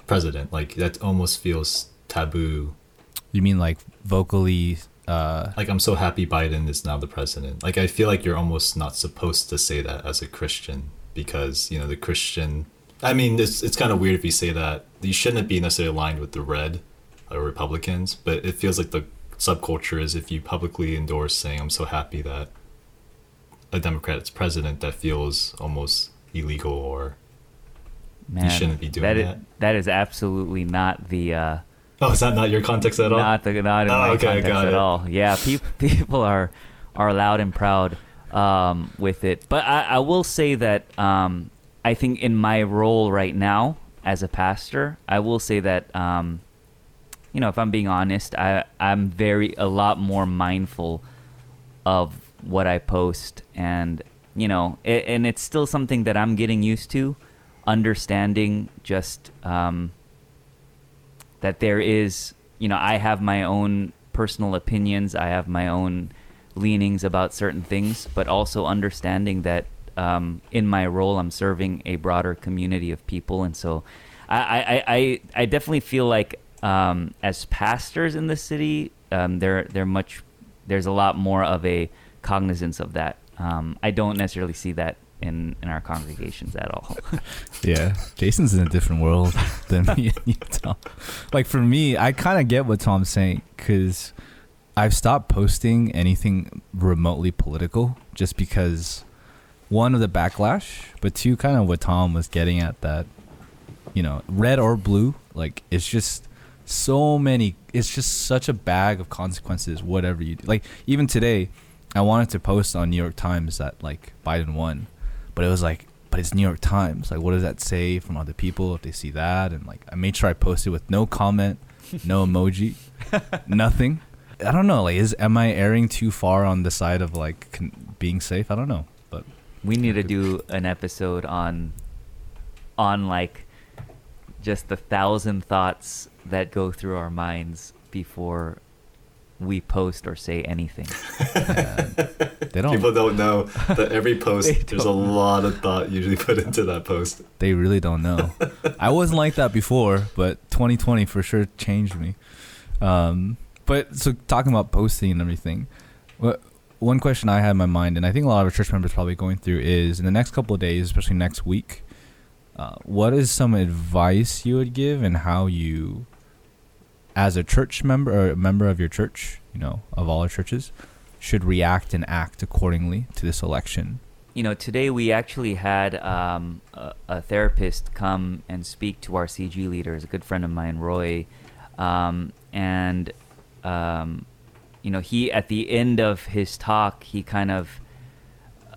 president. Like that almost feels taboo. You mean like vocally? Uh, Like I'm so happy Biden is now the president. Like I feel like you're almost not supposed to say that as a Christian because you know the Christian. I mean, it's it's kind of weird if you say that. You shouldn't be necessarily aligned with the red or Republicans, but it feels like the subculture is if you publicly endorse saying I'm so happy that a Democrat is president, that feels almost illegal or Man, shouldn't be doing that. is- that. that is absolutely not the. Uh, oh, is that not your context at all? Not the not in Oh, my okay, context at it. all. Yeah, people [laughs] people are are loud and proud um, with it. But I, I will say that um, I think in my role right now as a pastor, I will say that um, you know if I'm being honest, I I'm very a lot more mindful of what I post, and you know, it, and it's still something that I'm getting used to, understanding just. Um, that there is, you know, I have my own personal opinions, I have my own leanings about certain things, but also understanding that um, in my role, I'm serving a broader community of people, and so I, I, I, I definitely feel like um, as pastors in the city, um, there, there much, there's a lot more of a cognizance of that. Um, I don't necessarily see that in in our congregations at all. [laughs] yeah, Jason's in a different world [laughs] than me and you, Tom. Like for me, I kind of get what Tom's saying because I've stopped posting anything remotely political just because one of the backlash, but two, kind of what Tom was getting at that you know, red or blue, like it's just so many. It's just such a bag of consequences. Whatever you do, like even today, I wanted to post on New York Times that like Biden won, but it was like, but it's New York Times. Like, what does that say from other people if they see that? And like, I made sure I posted with no comment, no [laughs] emoji, nothing. I don't know. Like, is am I erring too far on the side of like con- being safe? I don't know, but We need to do an episode on on like just the thousand thoughts that go through our minds before we post or say anything. [laughs] they don't. People don't know that every [laughs] post there's a lot of thought usually put into that post. They really don't know. [laughs] I wasn't like that before, but 2020 for sure changed me. Um, but so talking about posting and everything, what one question I had in my mind, and I think a lot of our church members probably going through is in the next couple of days, especially next week, uh, what is some advice you would give and how you, as a church member or a member of your church, you know, of all our churches, should react and act accordingly to this election? You know, today we actually had um, a, a therapist come and speak to our CG leaders, a good friend of mine, Roy, um, and um, you know, he at the end of his talk, he kind of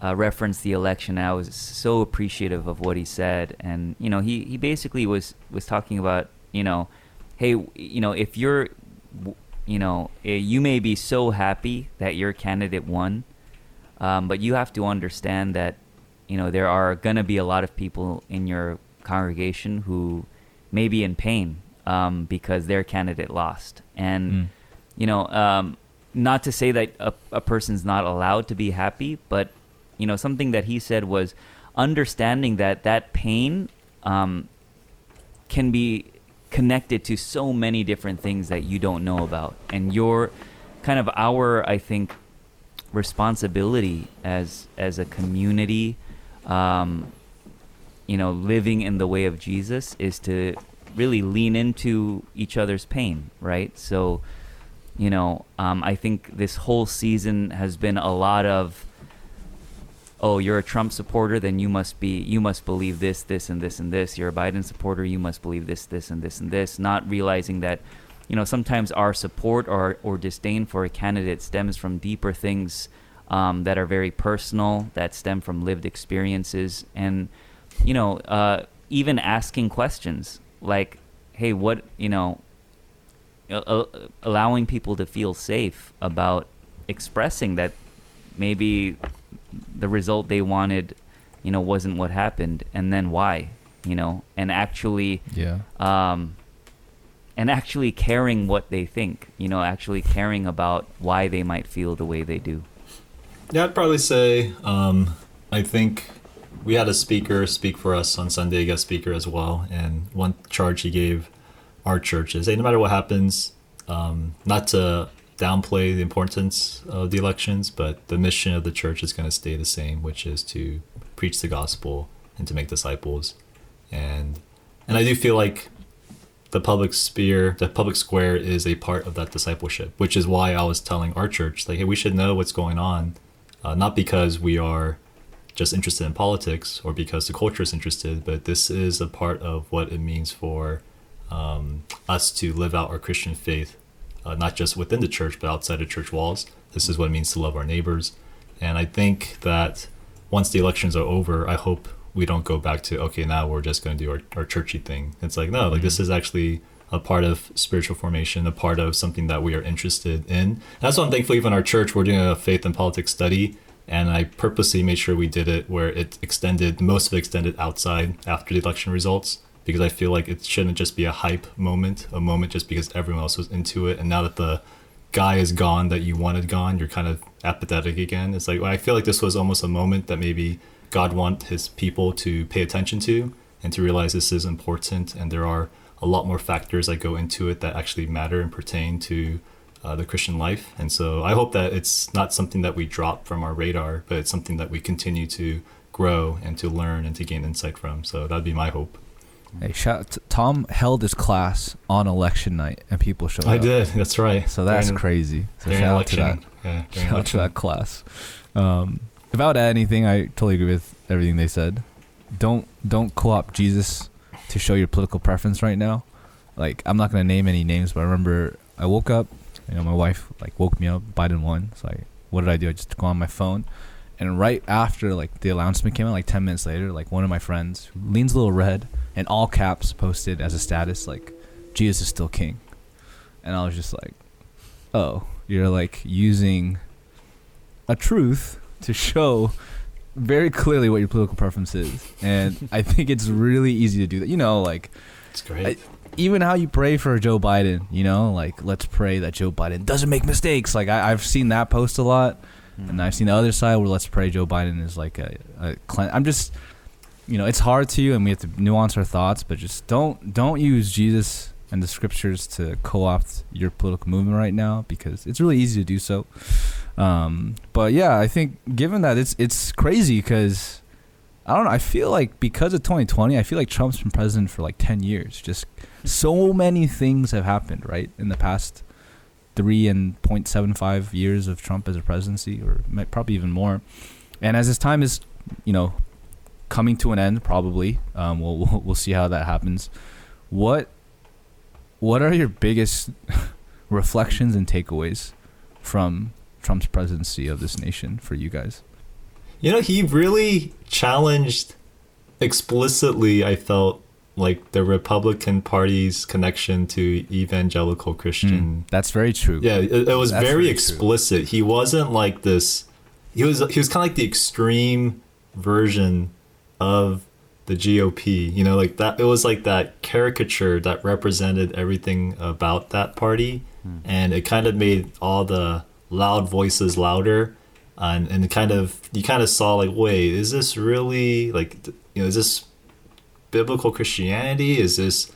uh, referenced the election. I was so appreciative of what he said, and you know, he, he basically was was talking about you know, hey, you know, if you're, you know, eh, you may be so happy that your candidate won, um, but you have to understand that you know there are gonna be a lot of people in your congregation who may be in pain um, because their candidate lost, and Mm. you know, um, not to say that a, a person's not allowed to be happy, but you know, something that he said was understanding that that pain um, can be connected to so many different things that you don't know about, and your kind of our, I think, responsibility as as a community, um, you know, living in the way of Jesus is to really lean into each other's pain, right? So, you know, um, I think this whole season has been a lot of, oh, you're a Trump supporter, then you must be, you must believe this, this, and this, and this. You're a Biden supporter, you must believe this, this, and this, and this. Not realizing that, you know, sometimes our support or or disdain for a candidate stems from deeper things um, that are very personal, that stem from lived experiences, and you know, uh, even asking questions like, "Hey, what you know?" Allowing people to feel safe about expressing that maybe the result they wanted, you know, wasn't what happened, and then why, you know, and actually, yeah, um, and actually caring what they think, you know, actually caring about why they might feel the way they do. Yeah, I'd probably say um, I think we had a speaker speak for us on Sunday, a guest speaker as well, and one charge he gave our church is, hey, no matter what happens, um, not to downplay the importance of the elections, but the mission of the church is going to stay the same, which is to preach the gospel and to make disciples. And and I do feel like the public sphere, the public square is a part of that discipleship, which is why I was telling our church, like, hey, we should know what's going on, uh, not because we are just interested in politics or because the culture is interested, but this is a part of what it means for um, us to live out our Christian faith uh, not just within the church, but outside of church walls. This is what it means to love our neighbors. And I think that once the elections are over, I hope we don't go back to, okay, now we're just going to do our, our churchy thing. It's like, no, mm-hmm. like this is actually a part of spiritual formation, a part of something that we are interested in. And that's why I'm thankful even our church, we're doing a faith and politics study. And I purposely made sure we did it where it extended, most of it extended outside after the election results because I feel like it shouldn't just be a hype moment, a moment just because everyone else was into it. And now that the guy is gone that you wanted gone, you're kind of apathetic again. It's like well, I feel like this was almost a moment that maybe God want his people to pay attention to and to realize this is important and there are a lot more factors that go into it that actually matter and pertain to uh, the Christian life. And so I hope that it's not something that we drop from our radar, but it's something that we continue to grow and to learn and to gain insight from. So that'd be my hope. Hey, shout, Tom held his class on election night, and people showed I up. I did. That's right. So that's during, crazy. So shout out to that. Yeah, shout out to that class. Um, if I would add anything, I totally agree with everything they said. Don't don't co-opt Jesus to show your political preference right now. Like I'm not gonna name any names, but I remember I woke up. You know, my wife like woke me up. Biden won. So I, what did I do? I just go on my phone and right after like the announcement came out, like ten minutes later, like one of my friends who leans a little red in all caps posted as a status like Jesus is still king. And I was just like, "Oh, you're like using a truth to show very clearly what your political preference is." And I think it's really easy to do that. You know, like It's great. I, even how you pray for Joe Biden, you know, like let's pray that Joe Biden doesn't make mistakes. Like I, have seen that post a lot, mm. and I've seen the other side where let's pray Joe Biden is like a, a I'm just you know, it's hard to, you and we have to nuance our thoughts, but just don't don't use Jesus and the scriptures to co-opt your political movement right now because it's really easy to do so. Um, but yeah, I think given that it's it's crazy because I don't know. I feel like because of 2020, I feel like Trump's been president for like 10 years. Just so many things have happened, right, in the past three and 0.75 years of Trump as a presidency, or probably even more. And as his time is, you know, coming to an end probably. Um, we'll, we'll we'll see how that happens. What what are your biggest [laughs] reflections and takeaways from Trump's presidency of this nation for you guys? You know, he really challenged explicitly. I felt like the Republican Party's connection to evangelical Christian. Mm, that's very true. Yeah, it, it was very, very explicit. He wasn't like this. He was he was kind of like the extreme version of the GOP. You know, like that. It was like that caricature that represented everything about that party, hmm. and it kind of made all the loud voices louder, and and kind of you kind of saw like, wait, is this really like you know, is this biblical Christianity? Is this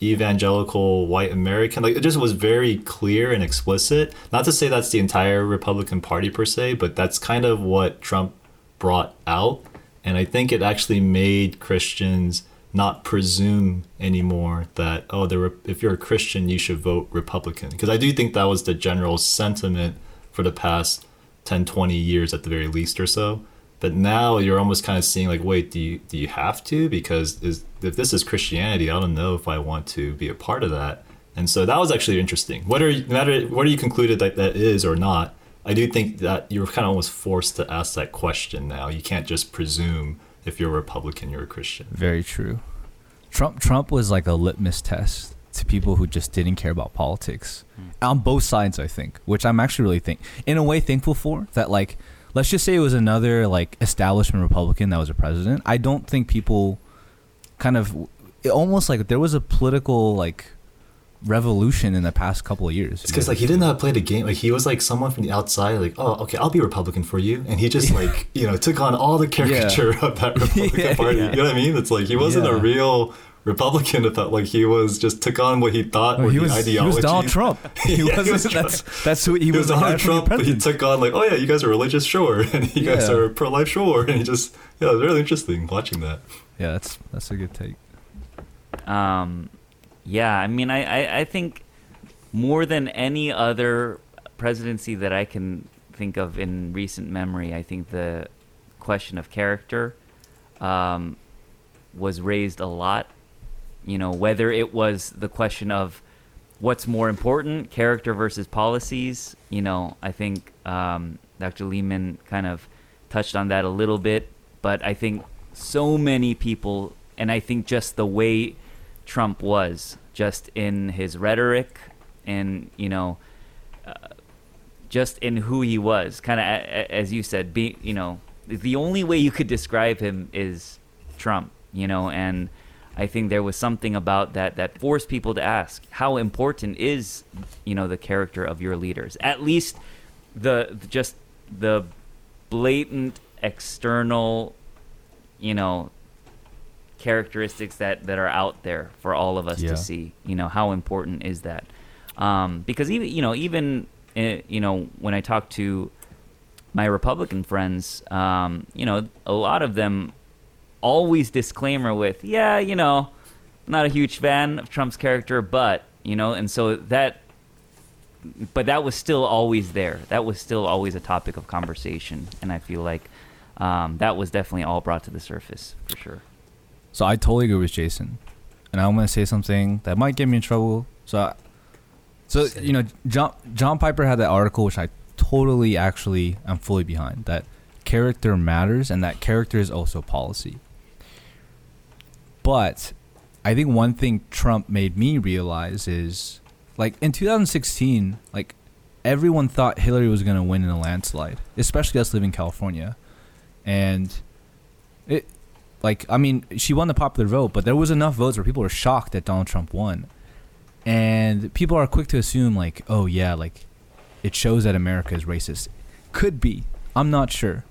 evangelical white American? Like it just was very clear and explicit. Not to say that's the entire Republican Party per se, but that's kind of what Trump brought out and I think it actually made Christians not presume anymore that oh if you're a Christian you should vote Republican. Because I do think that was the general sentiment for the past 10 20 years at the very least or so. But now you're almost kind of seeing like wait do you do you have to? Because is if this is Christianity I don't know if I want to be a part of that. And so that was actually interesting. Whether matter whether you concluded that that is or not I do think that you're kind of almost forced to ask that question now. You can't just presume if you're a Republican, you're a Christian. Very true. Trump Trump was like a litmus test to people who just didn't care about politics Hmm. on both sides. I think, which I'm actually really think in a way thankful for that. Like, let's just say it was another like establishment Republican that was a president. I don't think people kind of it almost like there was a political like revolution in the past couple of years. It's because like he didn't know how to play the game. Like he was like someone from the outside, like, oh, okay, I'll be Republican for you, and he just like you know took on all the [laughs] caricature of that [laughs] Republican Yeah, Party. yeah. You know what I mean? It's like he wasn't Yeah. a real Republican. It felt like he was just took on what he thought Oh, were he the was, he ideology. was Donald Trump. [laughs] He, Yeah, wasn't. was that's that's who he, He was was. Donald Trump, but he took on like, oh yeah, you guys are religious, sure, and you guys Yeah. are pro-life, sure, and he just yeah, it was really interesting watching that. Yeah, that's that's a good take. Um, yeah, I mean, I, I, I think more than any other presidency that I can think of in recent memory, I think the question of character um, was raised a lot. You know, whether it was the question of what's more important, character versus policies. You know, I think um, Dr. Leeman kind of touched on that a little bit, but I think so many people, and I think just the way Trump was, just in his rhetoric, and you know, uh, just in who he was, kind of as you said, be you know, the only way you could describe him is Trump, you know, and I think there was something about that that forced people to ask how important is you know the character of your leaders? At least the just the blatant external you know characteristics that that are out there for all of us Yeah. to see. You know how important is that? Um, because even you know even uh, you know when I talk to my Republican friends um, you know a lot of them always disclaimer with yeah you know not a huge fan of Trump's character but you know and so that but that was still always there. That was still always a topic of conversation and I feel like um, that was definitely all brought to the surface for sure So I totally agree with Jason, and I'm gonna say something that might get me in trouble. So, I, so you know, John John Piper had that article, which I totally actually am fully behind. That character matters, and that character is also policy. But I think one thing Trump made me realize is, like in 2016, like everyone thought Hillary was gonna win in a landslide, especially us living in California, and it like I mean, she won the popular vote, but there was enough votes where people were shocked that Donald Trump won. And people are quick to assume like, oh yeah, like it shows that America is racist. Could be. I'm not sure.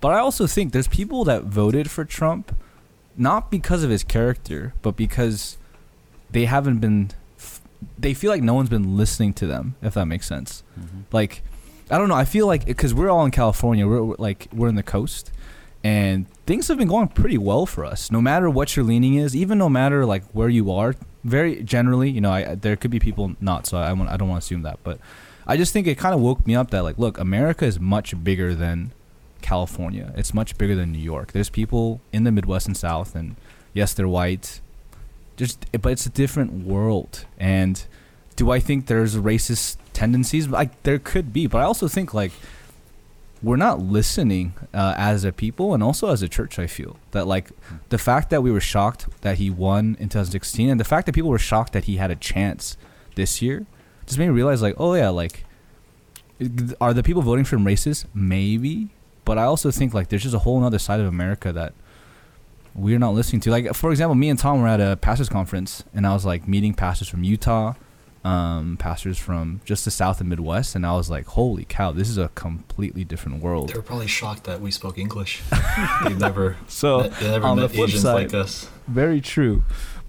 But I also think there's people that voted for Trump not because of his character, but because they haven't been they feel like no one's been listening to them, if that makes sense mm-hmm. like I don't know. I feel like because we're all in California, we're, we're like we're in the coast, and things have been going pretty well for us. No matter what your leaning is, even no matter like where you are, very generally, you know, I there could be people not. So I want I don't want to assume that, but I just think it kind of woke me up that like, look, America is much bigger than California. It's much bigger than New York. There's people in the Midwest and South, and yes, they're white. Just, but it's a different world, and do I think there's racist tendencies? Like there could be, but I also think like we're not listening uh, as a people and also as a church. I feel that like the fact that we were shocked that he won in 2016, and the fact that people were shocked that he had a chance this year, just made me realize like, oh yeah, like are the people voting for him racist? Maybe, but I also think like there's just a whole other side of America that we're not listening to. Like for example, me and Tom were at a pastors conference, and I was like meeting pastors from Utah, um, pastors from just the South and Midwest, and I was like, holy cow, this is a completely different world. They were probably shocked that we spoke English. [laughs] They've never, So, they never on the flip Asians side- like us. Very true.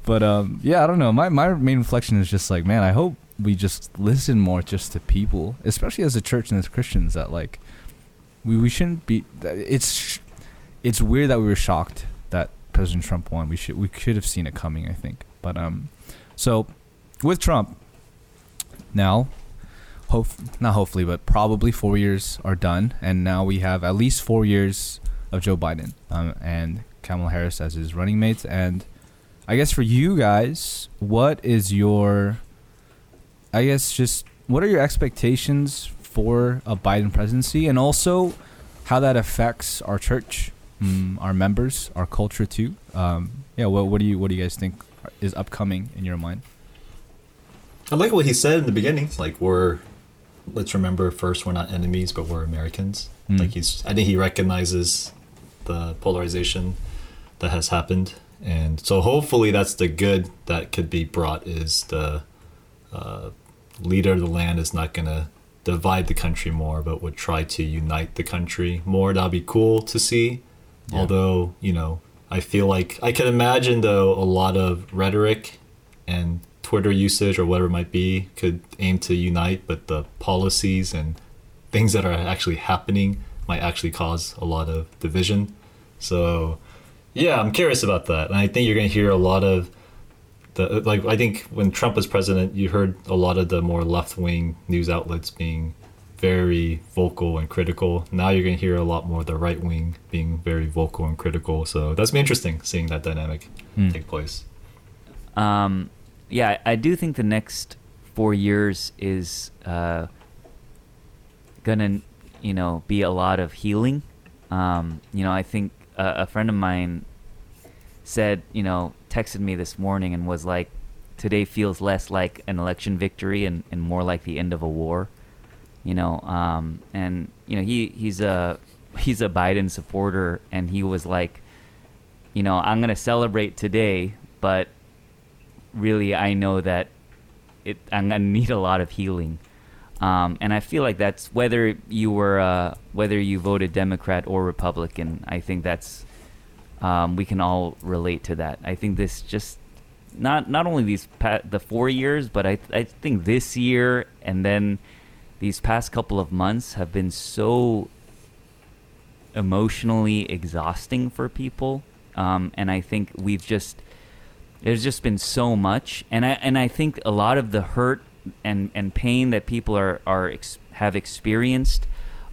But um, yeah, I don't know. My my main reflection is just like, man, I hope we just listen more just to people, especially as a church and as Christians. That like, we we shouldn't be. It's it's weird that we were shocked that President Trump won. We should we could have seen it coming. I think. But um, so with Trump, now, hope not hopefully, but probably four years are done, and now we have at least four years of Joe Biden um, and Kamala Harris as his running mates. And I guess for you guys, what is your, I guess just what are your expectations for a Biden presidency, and also how that affects our church, mm, our members, our culture too. Um, yeah, what, what do you what do you guys think is upcoming in your mind? I like what he said in the beginning. Like we're, let's remember first, we're not enemies, but we're Americans. Mm. Like he's, I think he recognizes the polarization that has happened, and so hopefully that's the good that could be brought. Is the uh, leader of the land is not gonna divide the country more, but would try to unite the country more. That'd be cool to see. Yeah. Although you know, I feel like I can imagine though a lot of rhetoric and Twitter usage or whatever it might be could aim to unite, but the policies and things that are actually happening might actually cause a lot of division. So, yeah, I'm curious about that, and I think you're going to hear a lot of the like. I think when Trump was president, you heard a lot of the more left wing news outlets being very vocal and critical. Now you're going to hear a lot more of the right wing being very vocal and critical. So that's been interesting seeing that dynamic Hmm. take place. Um, yeah, I do think the next four years is uh, gonna, you know, be a lot of healing. Um, you know, I think a, a friend of mine said, you know, texted me this morning and was like, today feels less like an election victory and, and more like the end of a war. You know, um, and you know he he's a [laughs] he's a Biden supporter, and he was like, you know, I'm gonna celebrate today, but really I know that it I'm gonna need a lot of healing. Um, and I feel like that's whether you were uh, whether you voted Democrat or Republican. I think that's um, we can all relate to that. I think this just not not only these pa- the four years, but I I think this year and then these past couple of months have been so emotionally exhausting for people. Um, and I think we've just there's just been so much, and I and I think a lot of the hurt and and pain that people are are ex- have experienced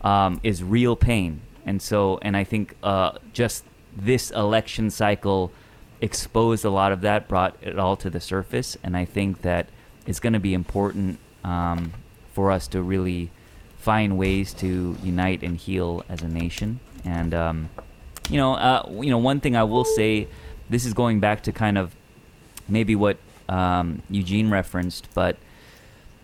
um, is real pain, and so and I think uh, just this election cycle exposed a lot of that, brought it all to the surface, and I think that it's going to be important um, for us to really find ways to unite and heal as a nation, and um, you know, uh, you know, one thing I will say, this is going back to kind of maybe what um, Eugene referenced, but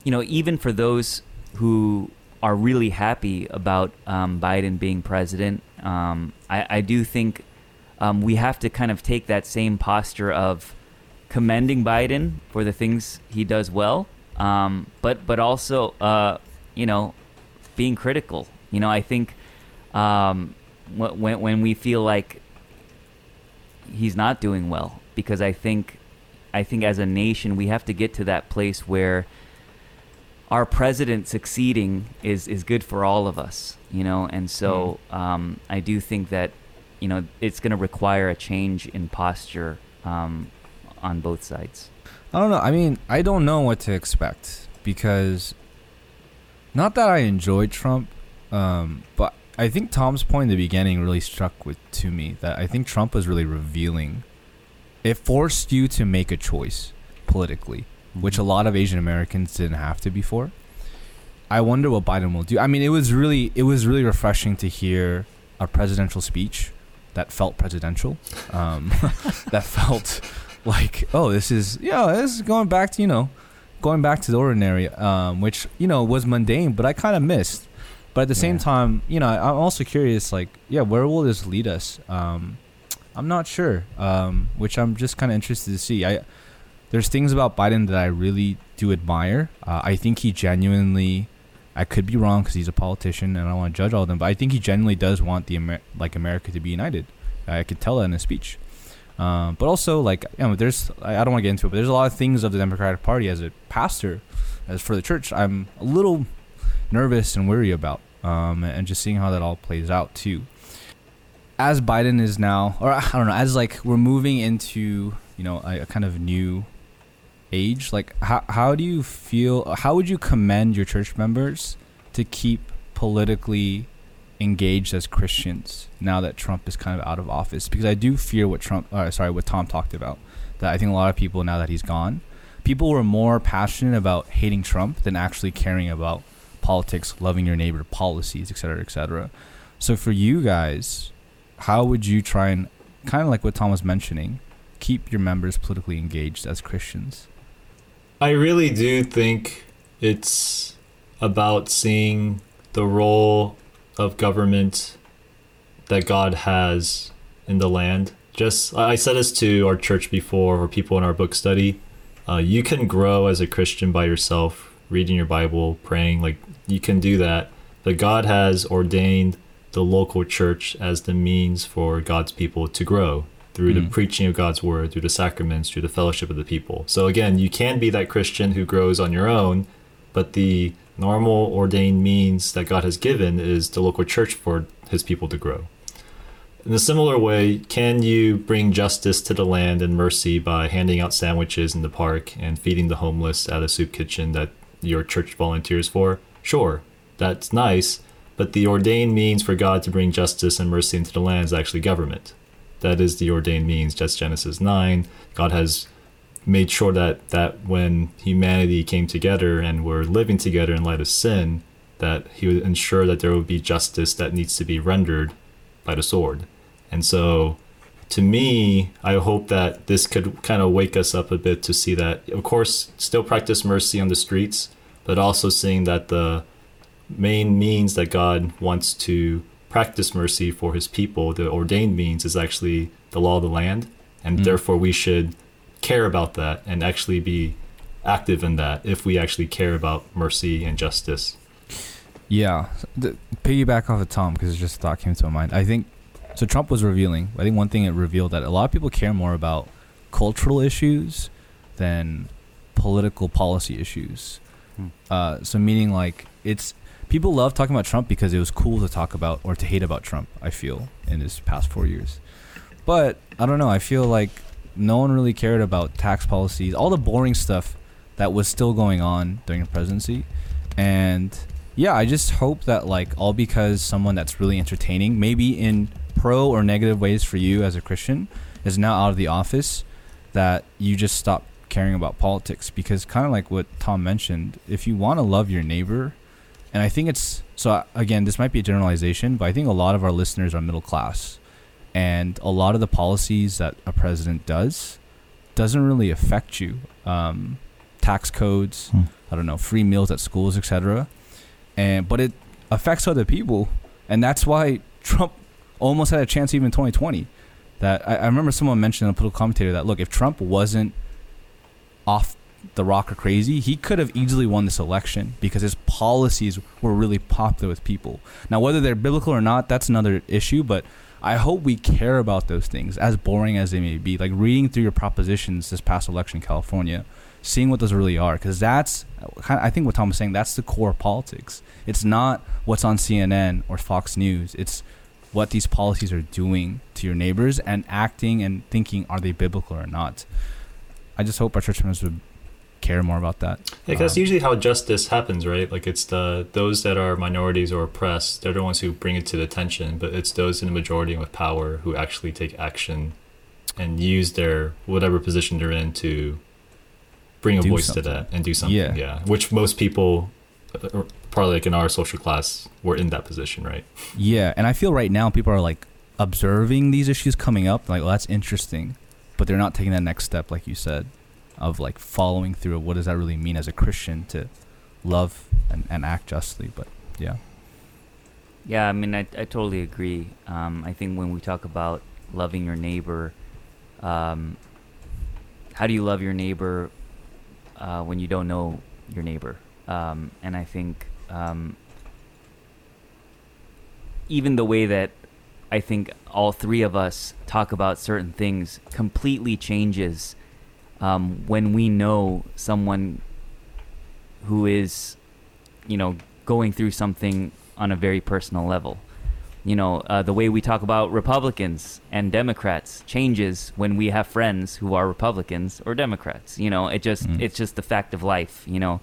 you know, even for those who are really happy about um, Biden being president, um, I, I do think um, we have to kind of take that same posture of commending Biden for the things he does well, um, but but also uh, you know being critical. You know, I think um, when when we feel like he's not doing well, because I think I think as a nation we have to get to that place where our president succeeding is is good for all of us, you know. And so um, I do think that you know it's going to require a change in posture um, on both sides. I don't know. I mean, I don't know what to expect because not that I enjoyed Trump, um, but I think Tom's point in the beginning really struck with to me that I think Trump was really revealing. It forced you to make a choice politically, which a lot of Asian Americans didn't have to before. I wonder what Biden will do. I mean, it was really it was really refreshing to hear a presidential speech that felt presidential, um, [laughs] that felt like oh this is yeah this is going back to you know going back to the ordinary, um, which you know was mundane, but I kind of missed. But at the same time, you know, I'm also curious, like, yeah, where will this lead us? Um, I'm not sure, um, which I'm just kind of interested to see. I there's things about Biden that I really do admire. Uh, I think he genuinely, I could be wrong because he's a politician and I don't want to judge all of them, but I think he genuinely does want the Amer- like America to be united. I could tell that in his speech. Um, but also, like, you know, there's I I don't want to get into it, but there's a lot of things of the Democratic Party as a pastor, as for the church, I'm a little nervous and weary about, um, and just seeing how that all plays out too. As Biden is now, or I don't know, as like we're moving into you know a, a kind of new age, like how how do you feel? How would you commend your church members to keep politically engaged as Christians now that Trump is kind of out of office? Because I do fear what Trump, uh, sorry, what Tom talked about. That I think a lot of people now that he's gone, people were more passionate about hating Trump than actually caring about politics, loving your neighbor policies, et cetera, et cetera. So for you guys, how would you try and kind of like what Tom was mentioning, keep your members politically engaged as Christians? I really do think it's about seeing the role of government that God has in the land. Just I said this to our church before, or people in our book study. Uh, you can grow as a Christian by yourself, reading your Bible, praying. Like you can do that, but God has ordained the local church as the means for God's people to grow through mm. the preaching of God's word, through the sacraments, through the fellowship of the people. So again, you can be that Christian who grows on your own, but the normal ordained means that God has given is the local church for his people to grow. In a similar way, can you bring justice to the land and mercy by handing out sandwiches in the park and feeding the homeless at a soup kitchen that your church volunteers for? Sure, that's nice, but the ordained means for God to bring justice and mercy into the land is actually government. That is the ordained means. That's Genesis 9. God has made sure that, that when humanity came together and were living together in light of sin, that he would ensure that there would be justice that needs to be rendered by the sword. And so, to me, I hope that this could kind of wake us up a bit to see that, of course, still practice mercy on the streets, but also seeing that the main means that God wants to practice mercy for his people, the ordained means, is actually the law of the land. And mm. therefore, we should care about that and actually be active in that if we actually care about mercy and justice. Yeah. The, piggyback off of Tom, because it just a thought came to my mind. I think so Trump was revealing. I think one thing it revealed that a lot of people care more about cultural issues than political policy issues. Hmm. Uh, so meaning like it's people love talking about Trump because it was cool to talk about or to hate about Trump. I feel in his past four years, but I don't know. I feel like no one really cared about tax policies, all the boring stuff that was still going on during the presidency, and yeah, I just hope that like all because someone that's really entertaining, maybe in pro or negative ways for you as a Christian is now out of the office, that you just stop caring about politics because kind of like what Tom mentioned, if you want to love your neighbor, and I think it's so again, this might be a generalization, but I think a lot of our listeners are middle class, and a lot of the policies that a president does doesn't really affect you. Um, tax codes, hmm. I don't know, free meals at schools, etc. And but it affects other people, and that's why Trump almost had a chance even 2020. That I, I remember someone mentioned in a political commentator that look, if Trump wasn't off the rock or crazy, he could have easily won this election because his policies were really popular with people. Now, whether they're biblical or not, that's another issue. But I hope we care about those things, as boring as they may be. Like reading through your propositions this past election in California, seeing what those really are, because that's I think what Tom was saying. That's the core of politics. It's not what's on CNN or Fox News. It's what these policies are doing to your neighbors and acting and thinking are they biblical or not. I just hope our church members would care more about that. Yeah, um, that's usually how justice happens, right? Like it's the those that are minorities or oppressed, they're the ones who bring it to the attention, but it's those in the majority and with power who actually take action and use their whatever position they're in to bring a voice something. to that and do something. Yeah. yeah. Which most people uh, probably like in our social class we're in that position right yeah and i feel right now people are like observing these issues coming up like well that's interesting but they're not taking that next step like you said of like following through what does that really mean as a christian to love and, and act justly but yeah. Yeah i mean i, I totally agree. Um, i think when we talk about loving your neighbor um, how do you love your neighbor uh, when you don't know your neighbor? Um, and I think um, even the way that I think all three of us talk about certain things completely changes um, when we know someone who is, you know, going through something on a very personal level. You know, uh, the way we talk about Republicans and Democrats changes when we have friends who are Republicans or Democrats. You know, it just mm. it's just the fact of life. You know,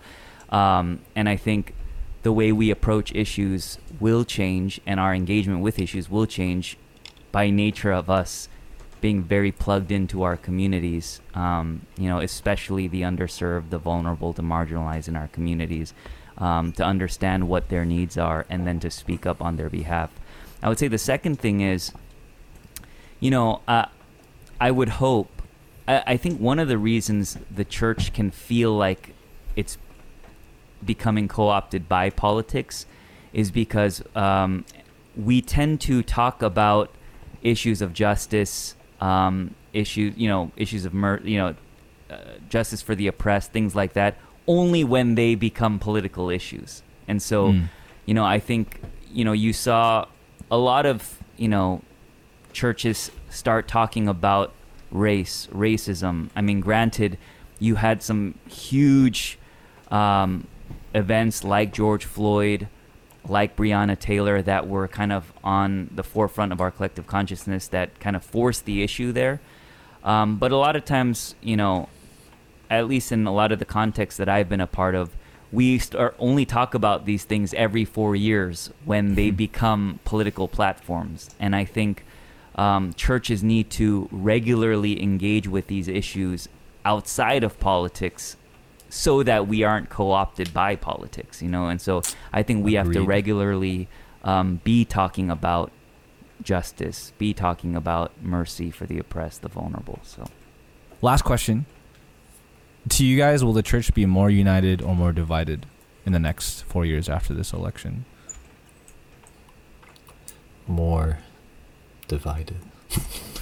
um, and I think the way we approach issues will change and our engagement with issues will change by nature of us being very plugged into our communities, um, you know, especially the underserved, the vulnerable, the marginalized in our communities. um, to understand what their needs are, and then to speak up on their behalf. I would say the second thing is, you know, uh, I would hope. I, I think one of the reasons the church can feel like it's becoming co-opted by politics is because um, we tend to talk about issues of justice, um, issues you know issues of mur- you know uh, justice for the oppressed, things like that, only when they become political issues. And so, Mm. you know, I think you know you saw a lot of you know churches start talking about race, racism. I mean, granted, you had some huge um, events like George Floyd, like Breonna Taylor, that were kind of on the forefront of our collective consciousness that kind of forced the issue there. Um, but a lot of times, you know, at least in a lot of the contexts that I've been a part of, we start only talk about these things every four years when they become political platforms. And I think um, churches need to regularly engage with these issues outside of politics so that we aren't co-opted by politics you know and so i think we have to regularly um, be talking about justice be talking about mercy for the oppressed the vulnerable so Last question. To you guys, will the church be more united or more divided in the next four years after this election? More divided. [laughs]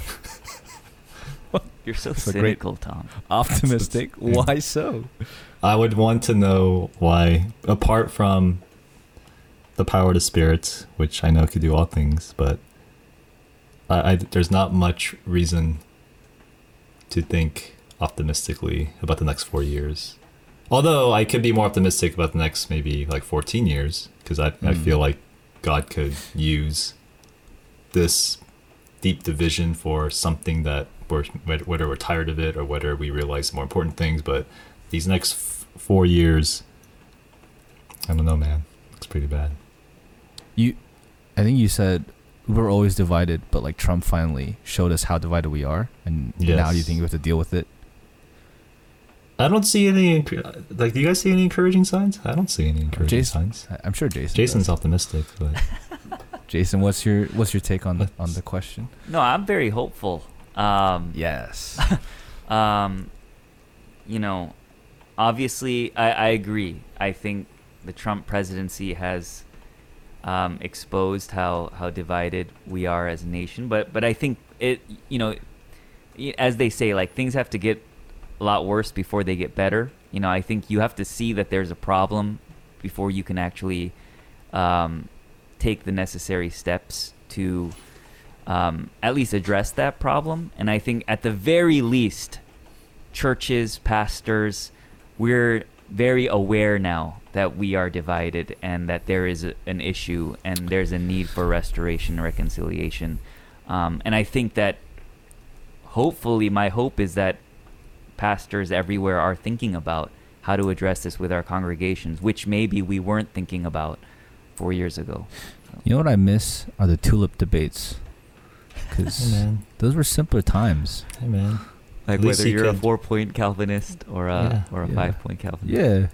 [laughs] you're so That's cynical tom [laughs] Optimistic. Why so? I would want to know why, apart from the power of the spirits, which I know could do all things, but I, I, there's not much reason to think optimistically about the next four years. Although I could be more optimistic about the next maybe like 14 years, because I, I Mm. feel like God could use this deep division for something that we're, whether we're tired of it or whether we realize more important things. But these next f- four years, I don't know, man. It's pretty bad. You, I think you said we were always divided, but like Trump finally showed us how divided we are, and now do you think you have to deal with it? I don't see any like. Do you guys see any encouraging signs? I don't see any encouraging Jason, signs. I- I'm sure Jason. Jason's does. optimistic, but [laughs] Jason, what's your what's your take on the, on the question? no i'm very hopeful um, Yes. [laughs] um, you know, obviously, I, I agree. I think the Trump presidency has um, exposed how, how divided we are as a nation. But but I think it, you know, as they say, like things have to get a lot worse before they get better. You know, I think you have to see that there's a problem before you can actually um, take the necessary steps to um, at least address that problem. And I think at the very least, churches, pastors, we're very aware now that we are divided and that there is a, an issue and there's a need for restoration and reconciliation. Um, and I think that hopefully, my hope is that pastors everywhere are thinking about how to address this with our congregations, which maybe we weren't thinking about four years ago. You know what I miss are the tulip debates, because man, those were simpler times. hey man. Like whether you you're a four point Calvinist or a Yeah. or a Yeah. five point Calvinist. Yeah.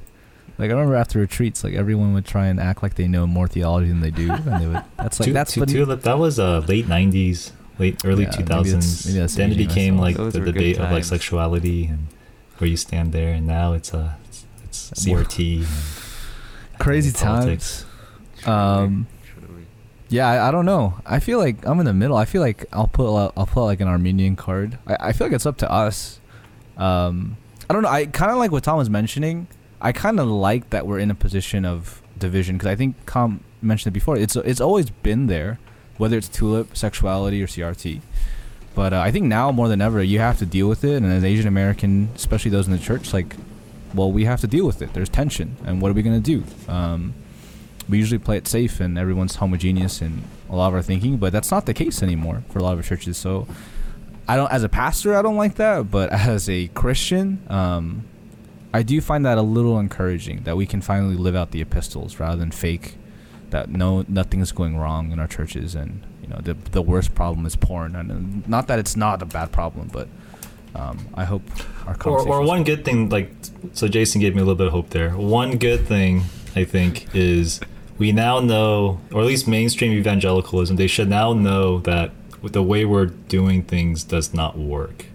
Like I remember after retreats, like everyone would try and act like they know more theology than they do, and they would. [laughs] That's like Tu- that's tu- but tulip. That was uh, late '90s, late early Yeah, maybe 2000s. that's- maybe that's then it became like Those the were debate of like sexuality and where you stand there, and now it's uh, it's, it's CRT. and crazy politics. times. Um, Yeah, I, I don't know. I feel like I'm in the middle. I feel like I'll put a- I'll put like an Arminian card. I, I feel like it's up to us. Um, I don't know. I kind of like what Tom was mentioning. I kind of like that we're in a position of division because I think Tom mentioned it before. It's it's always been there, whether it's tulip, sexuality, or CRT. But uh, I think now more than ever, you have to deal with it. And as Asian American, especially those in the church, like, well, we have to deal with it. There's tension, and what are we gonna do? Um, we usually play it safe and everyone's homogeneous in a lot of our thinking, but that's not the case anymore for a lot of churches. So I don't, as a pastor, I don't like that, but [laughs] as a Christian, um, I do find that a little encouraging that we can finally live out the epistles rather than fake that no nothing's going wrong in our churches and you know the the worst problem is porn and not that it's not a bad problem but um, I hope our Or, or one good thing, like so, Jason gave me a little bit of hope there. One good thing I think, is we now know, or at least mainstream evangelicalism, they should now know that the way we're doing things does not work.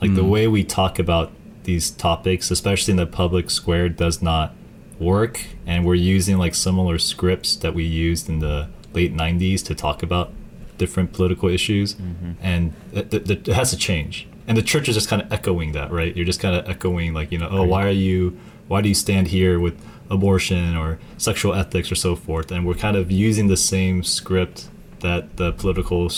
Like mm. the way we talk about these topics, especially in the public square, does not work. And we're using like similar scripts that we used in the late 90s to talk about different political issues. Mm-hmm. And it, it, it has to change. And the church is just kind of echoing that, right? You're just kind of echoing, like, you know, oh, why are you, why do you stand here with abortion or sexual ethics or so forth? And we're kind of using the same script that the political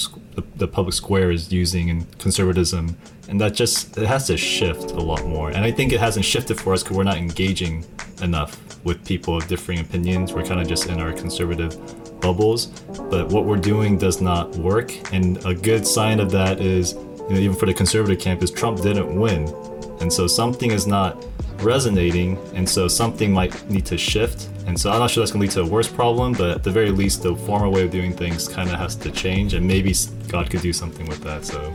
the, public square is using in conservatism and that just it has to shift a lot more. And i think it hasn't shifted for us because we're not engaging enough with people of differing opinions. We're kind of just in our conservative bubbles. But what we're doing does not work and a good sign of that is you know even for the conservative camp is trump didn't win and so something is not resonating and so something might need to shift and so I'm not sure that's going to lead to a worse problem, but at the very least, the former way of doing things kind of has to change, and maybe God could do something with that. So,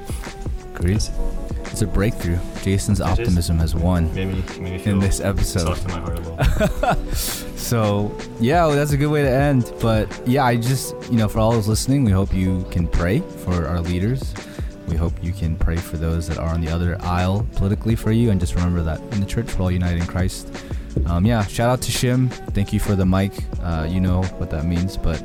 great. It's a breakthrough. Jason's optimism has won maybe, maybe in this episode. [laughs] so, yeah, well, that's a good way to end. But yeah, I just, you know, for all those listening, we hope you can pray for our leaders. We hope you can pray for those that are on the other aisle politically for you. And just remember that in the church, we're all united in Christ um, yeah, shout out to Shim. Thank you for the mic. Uh, you know what that means, but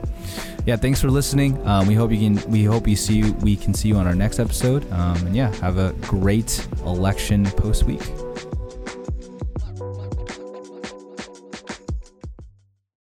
yeah, thanks for listening. Um, we hope you can. We hope you see. We can see you on our next episode. Um, and yeah, have a great election post week.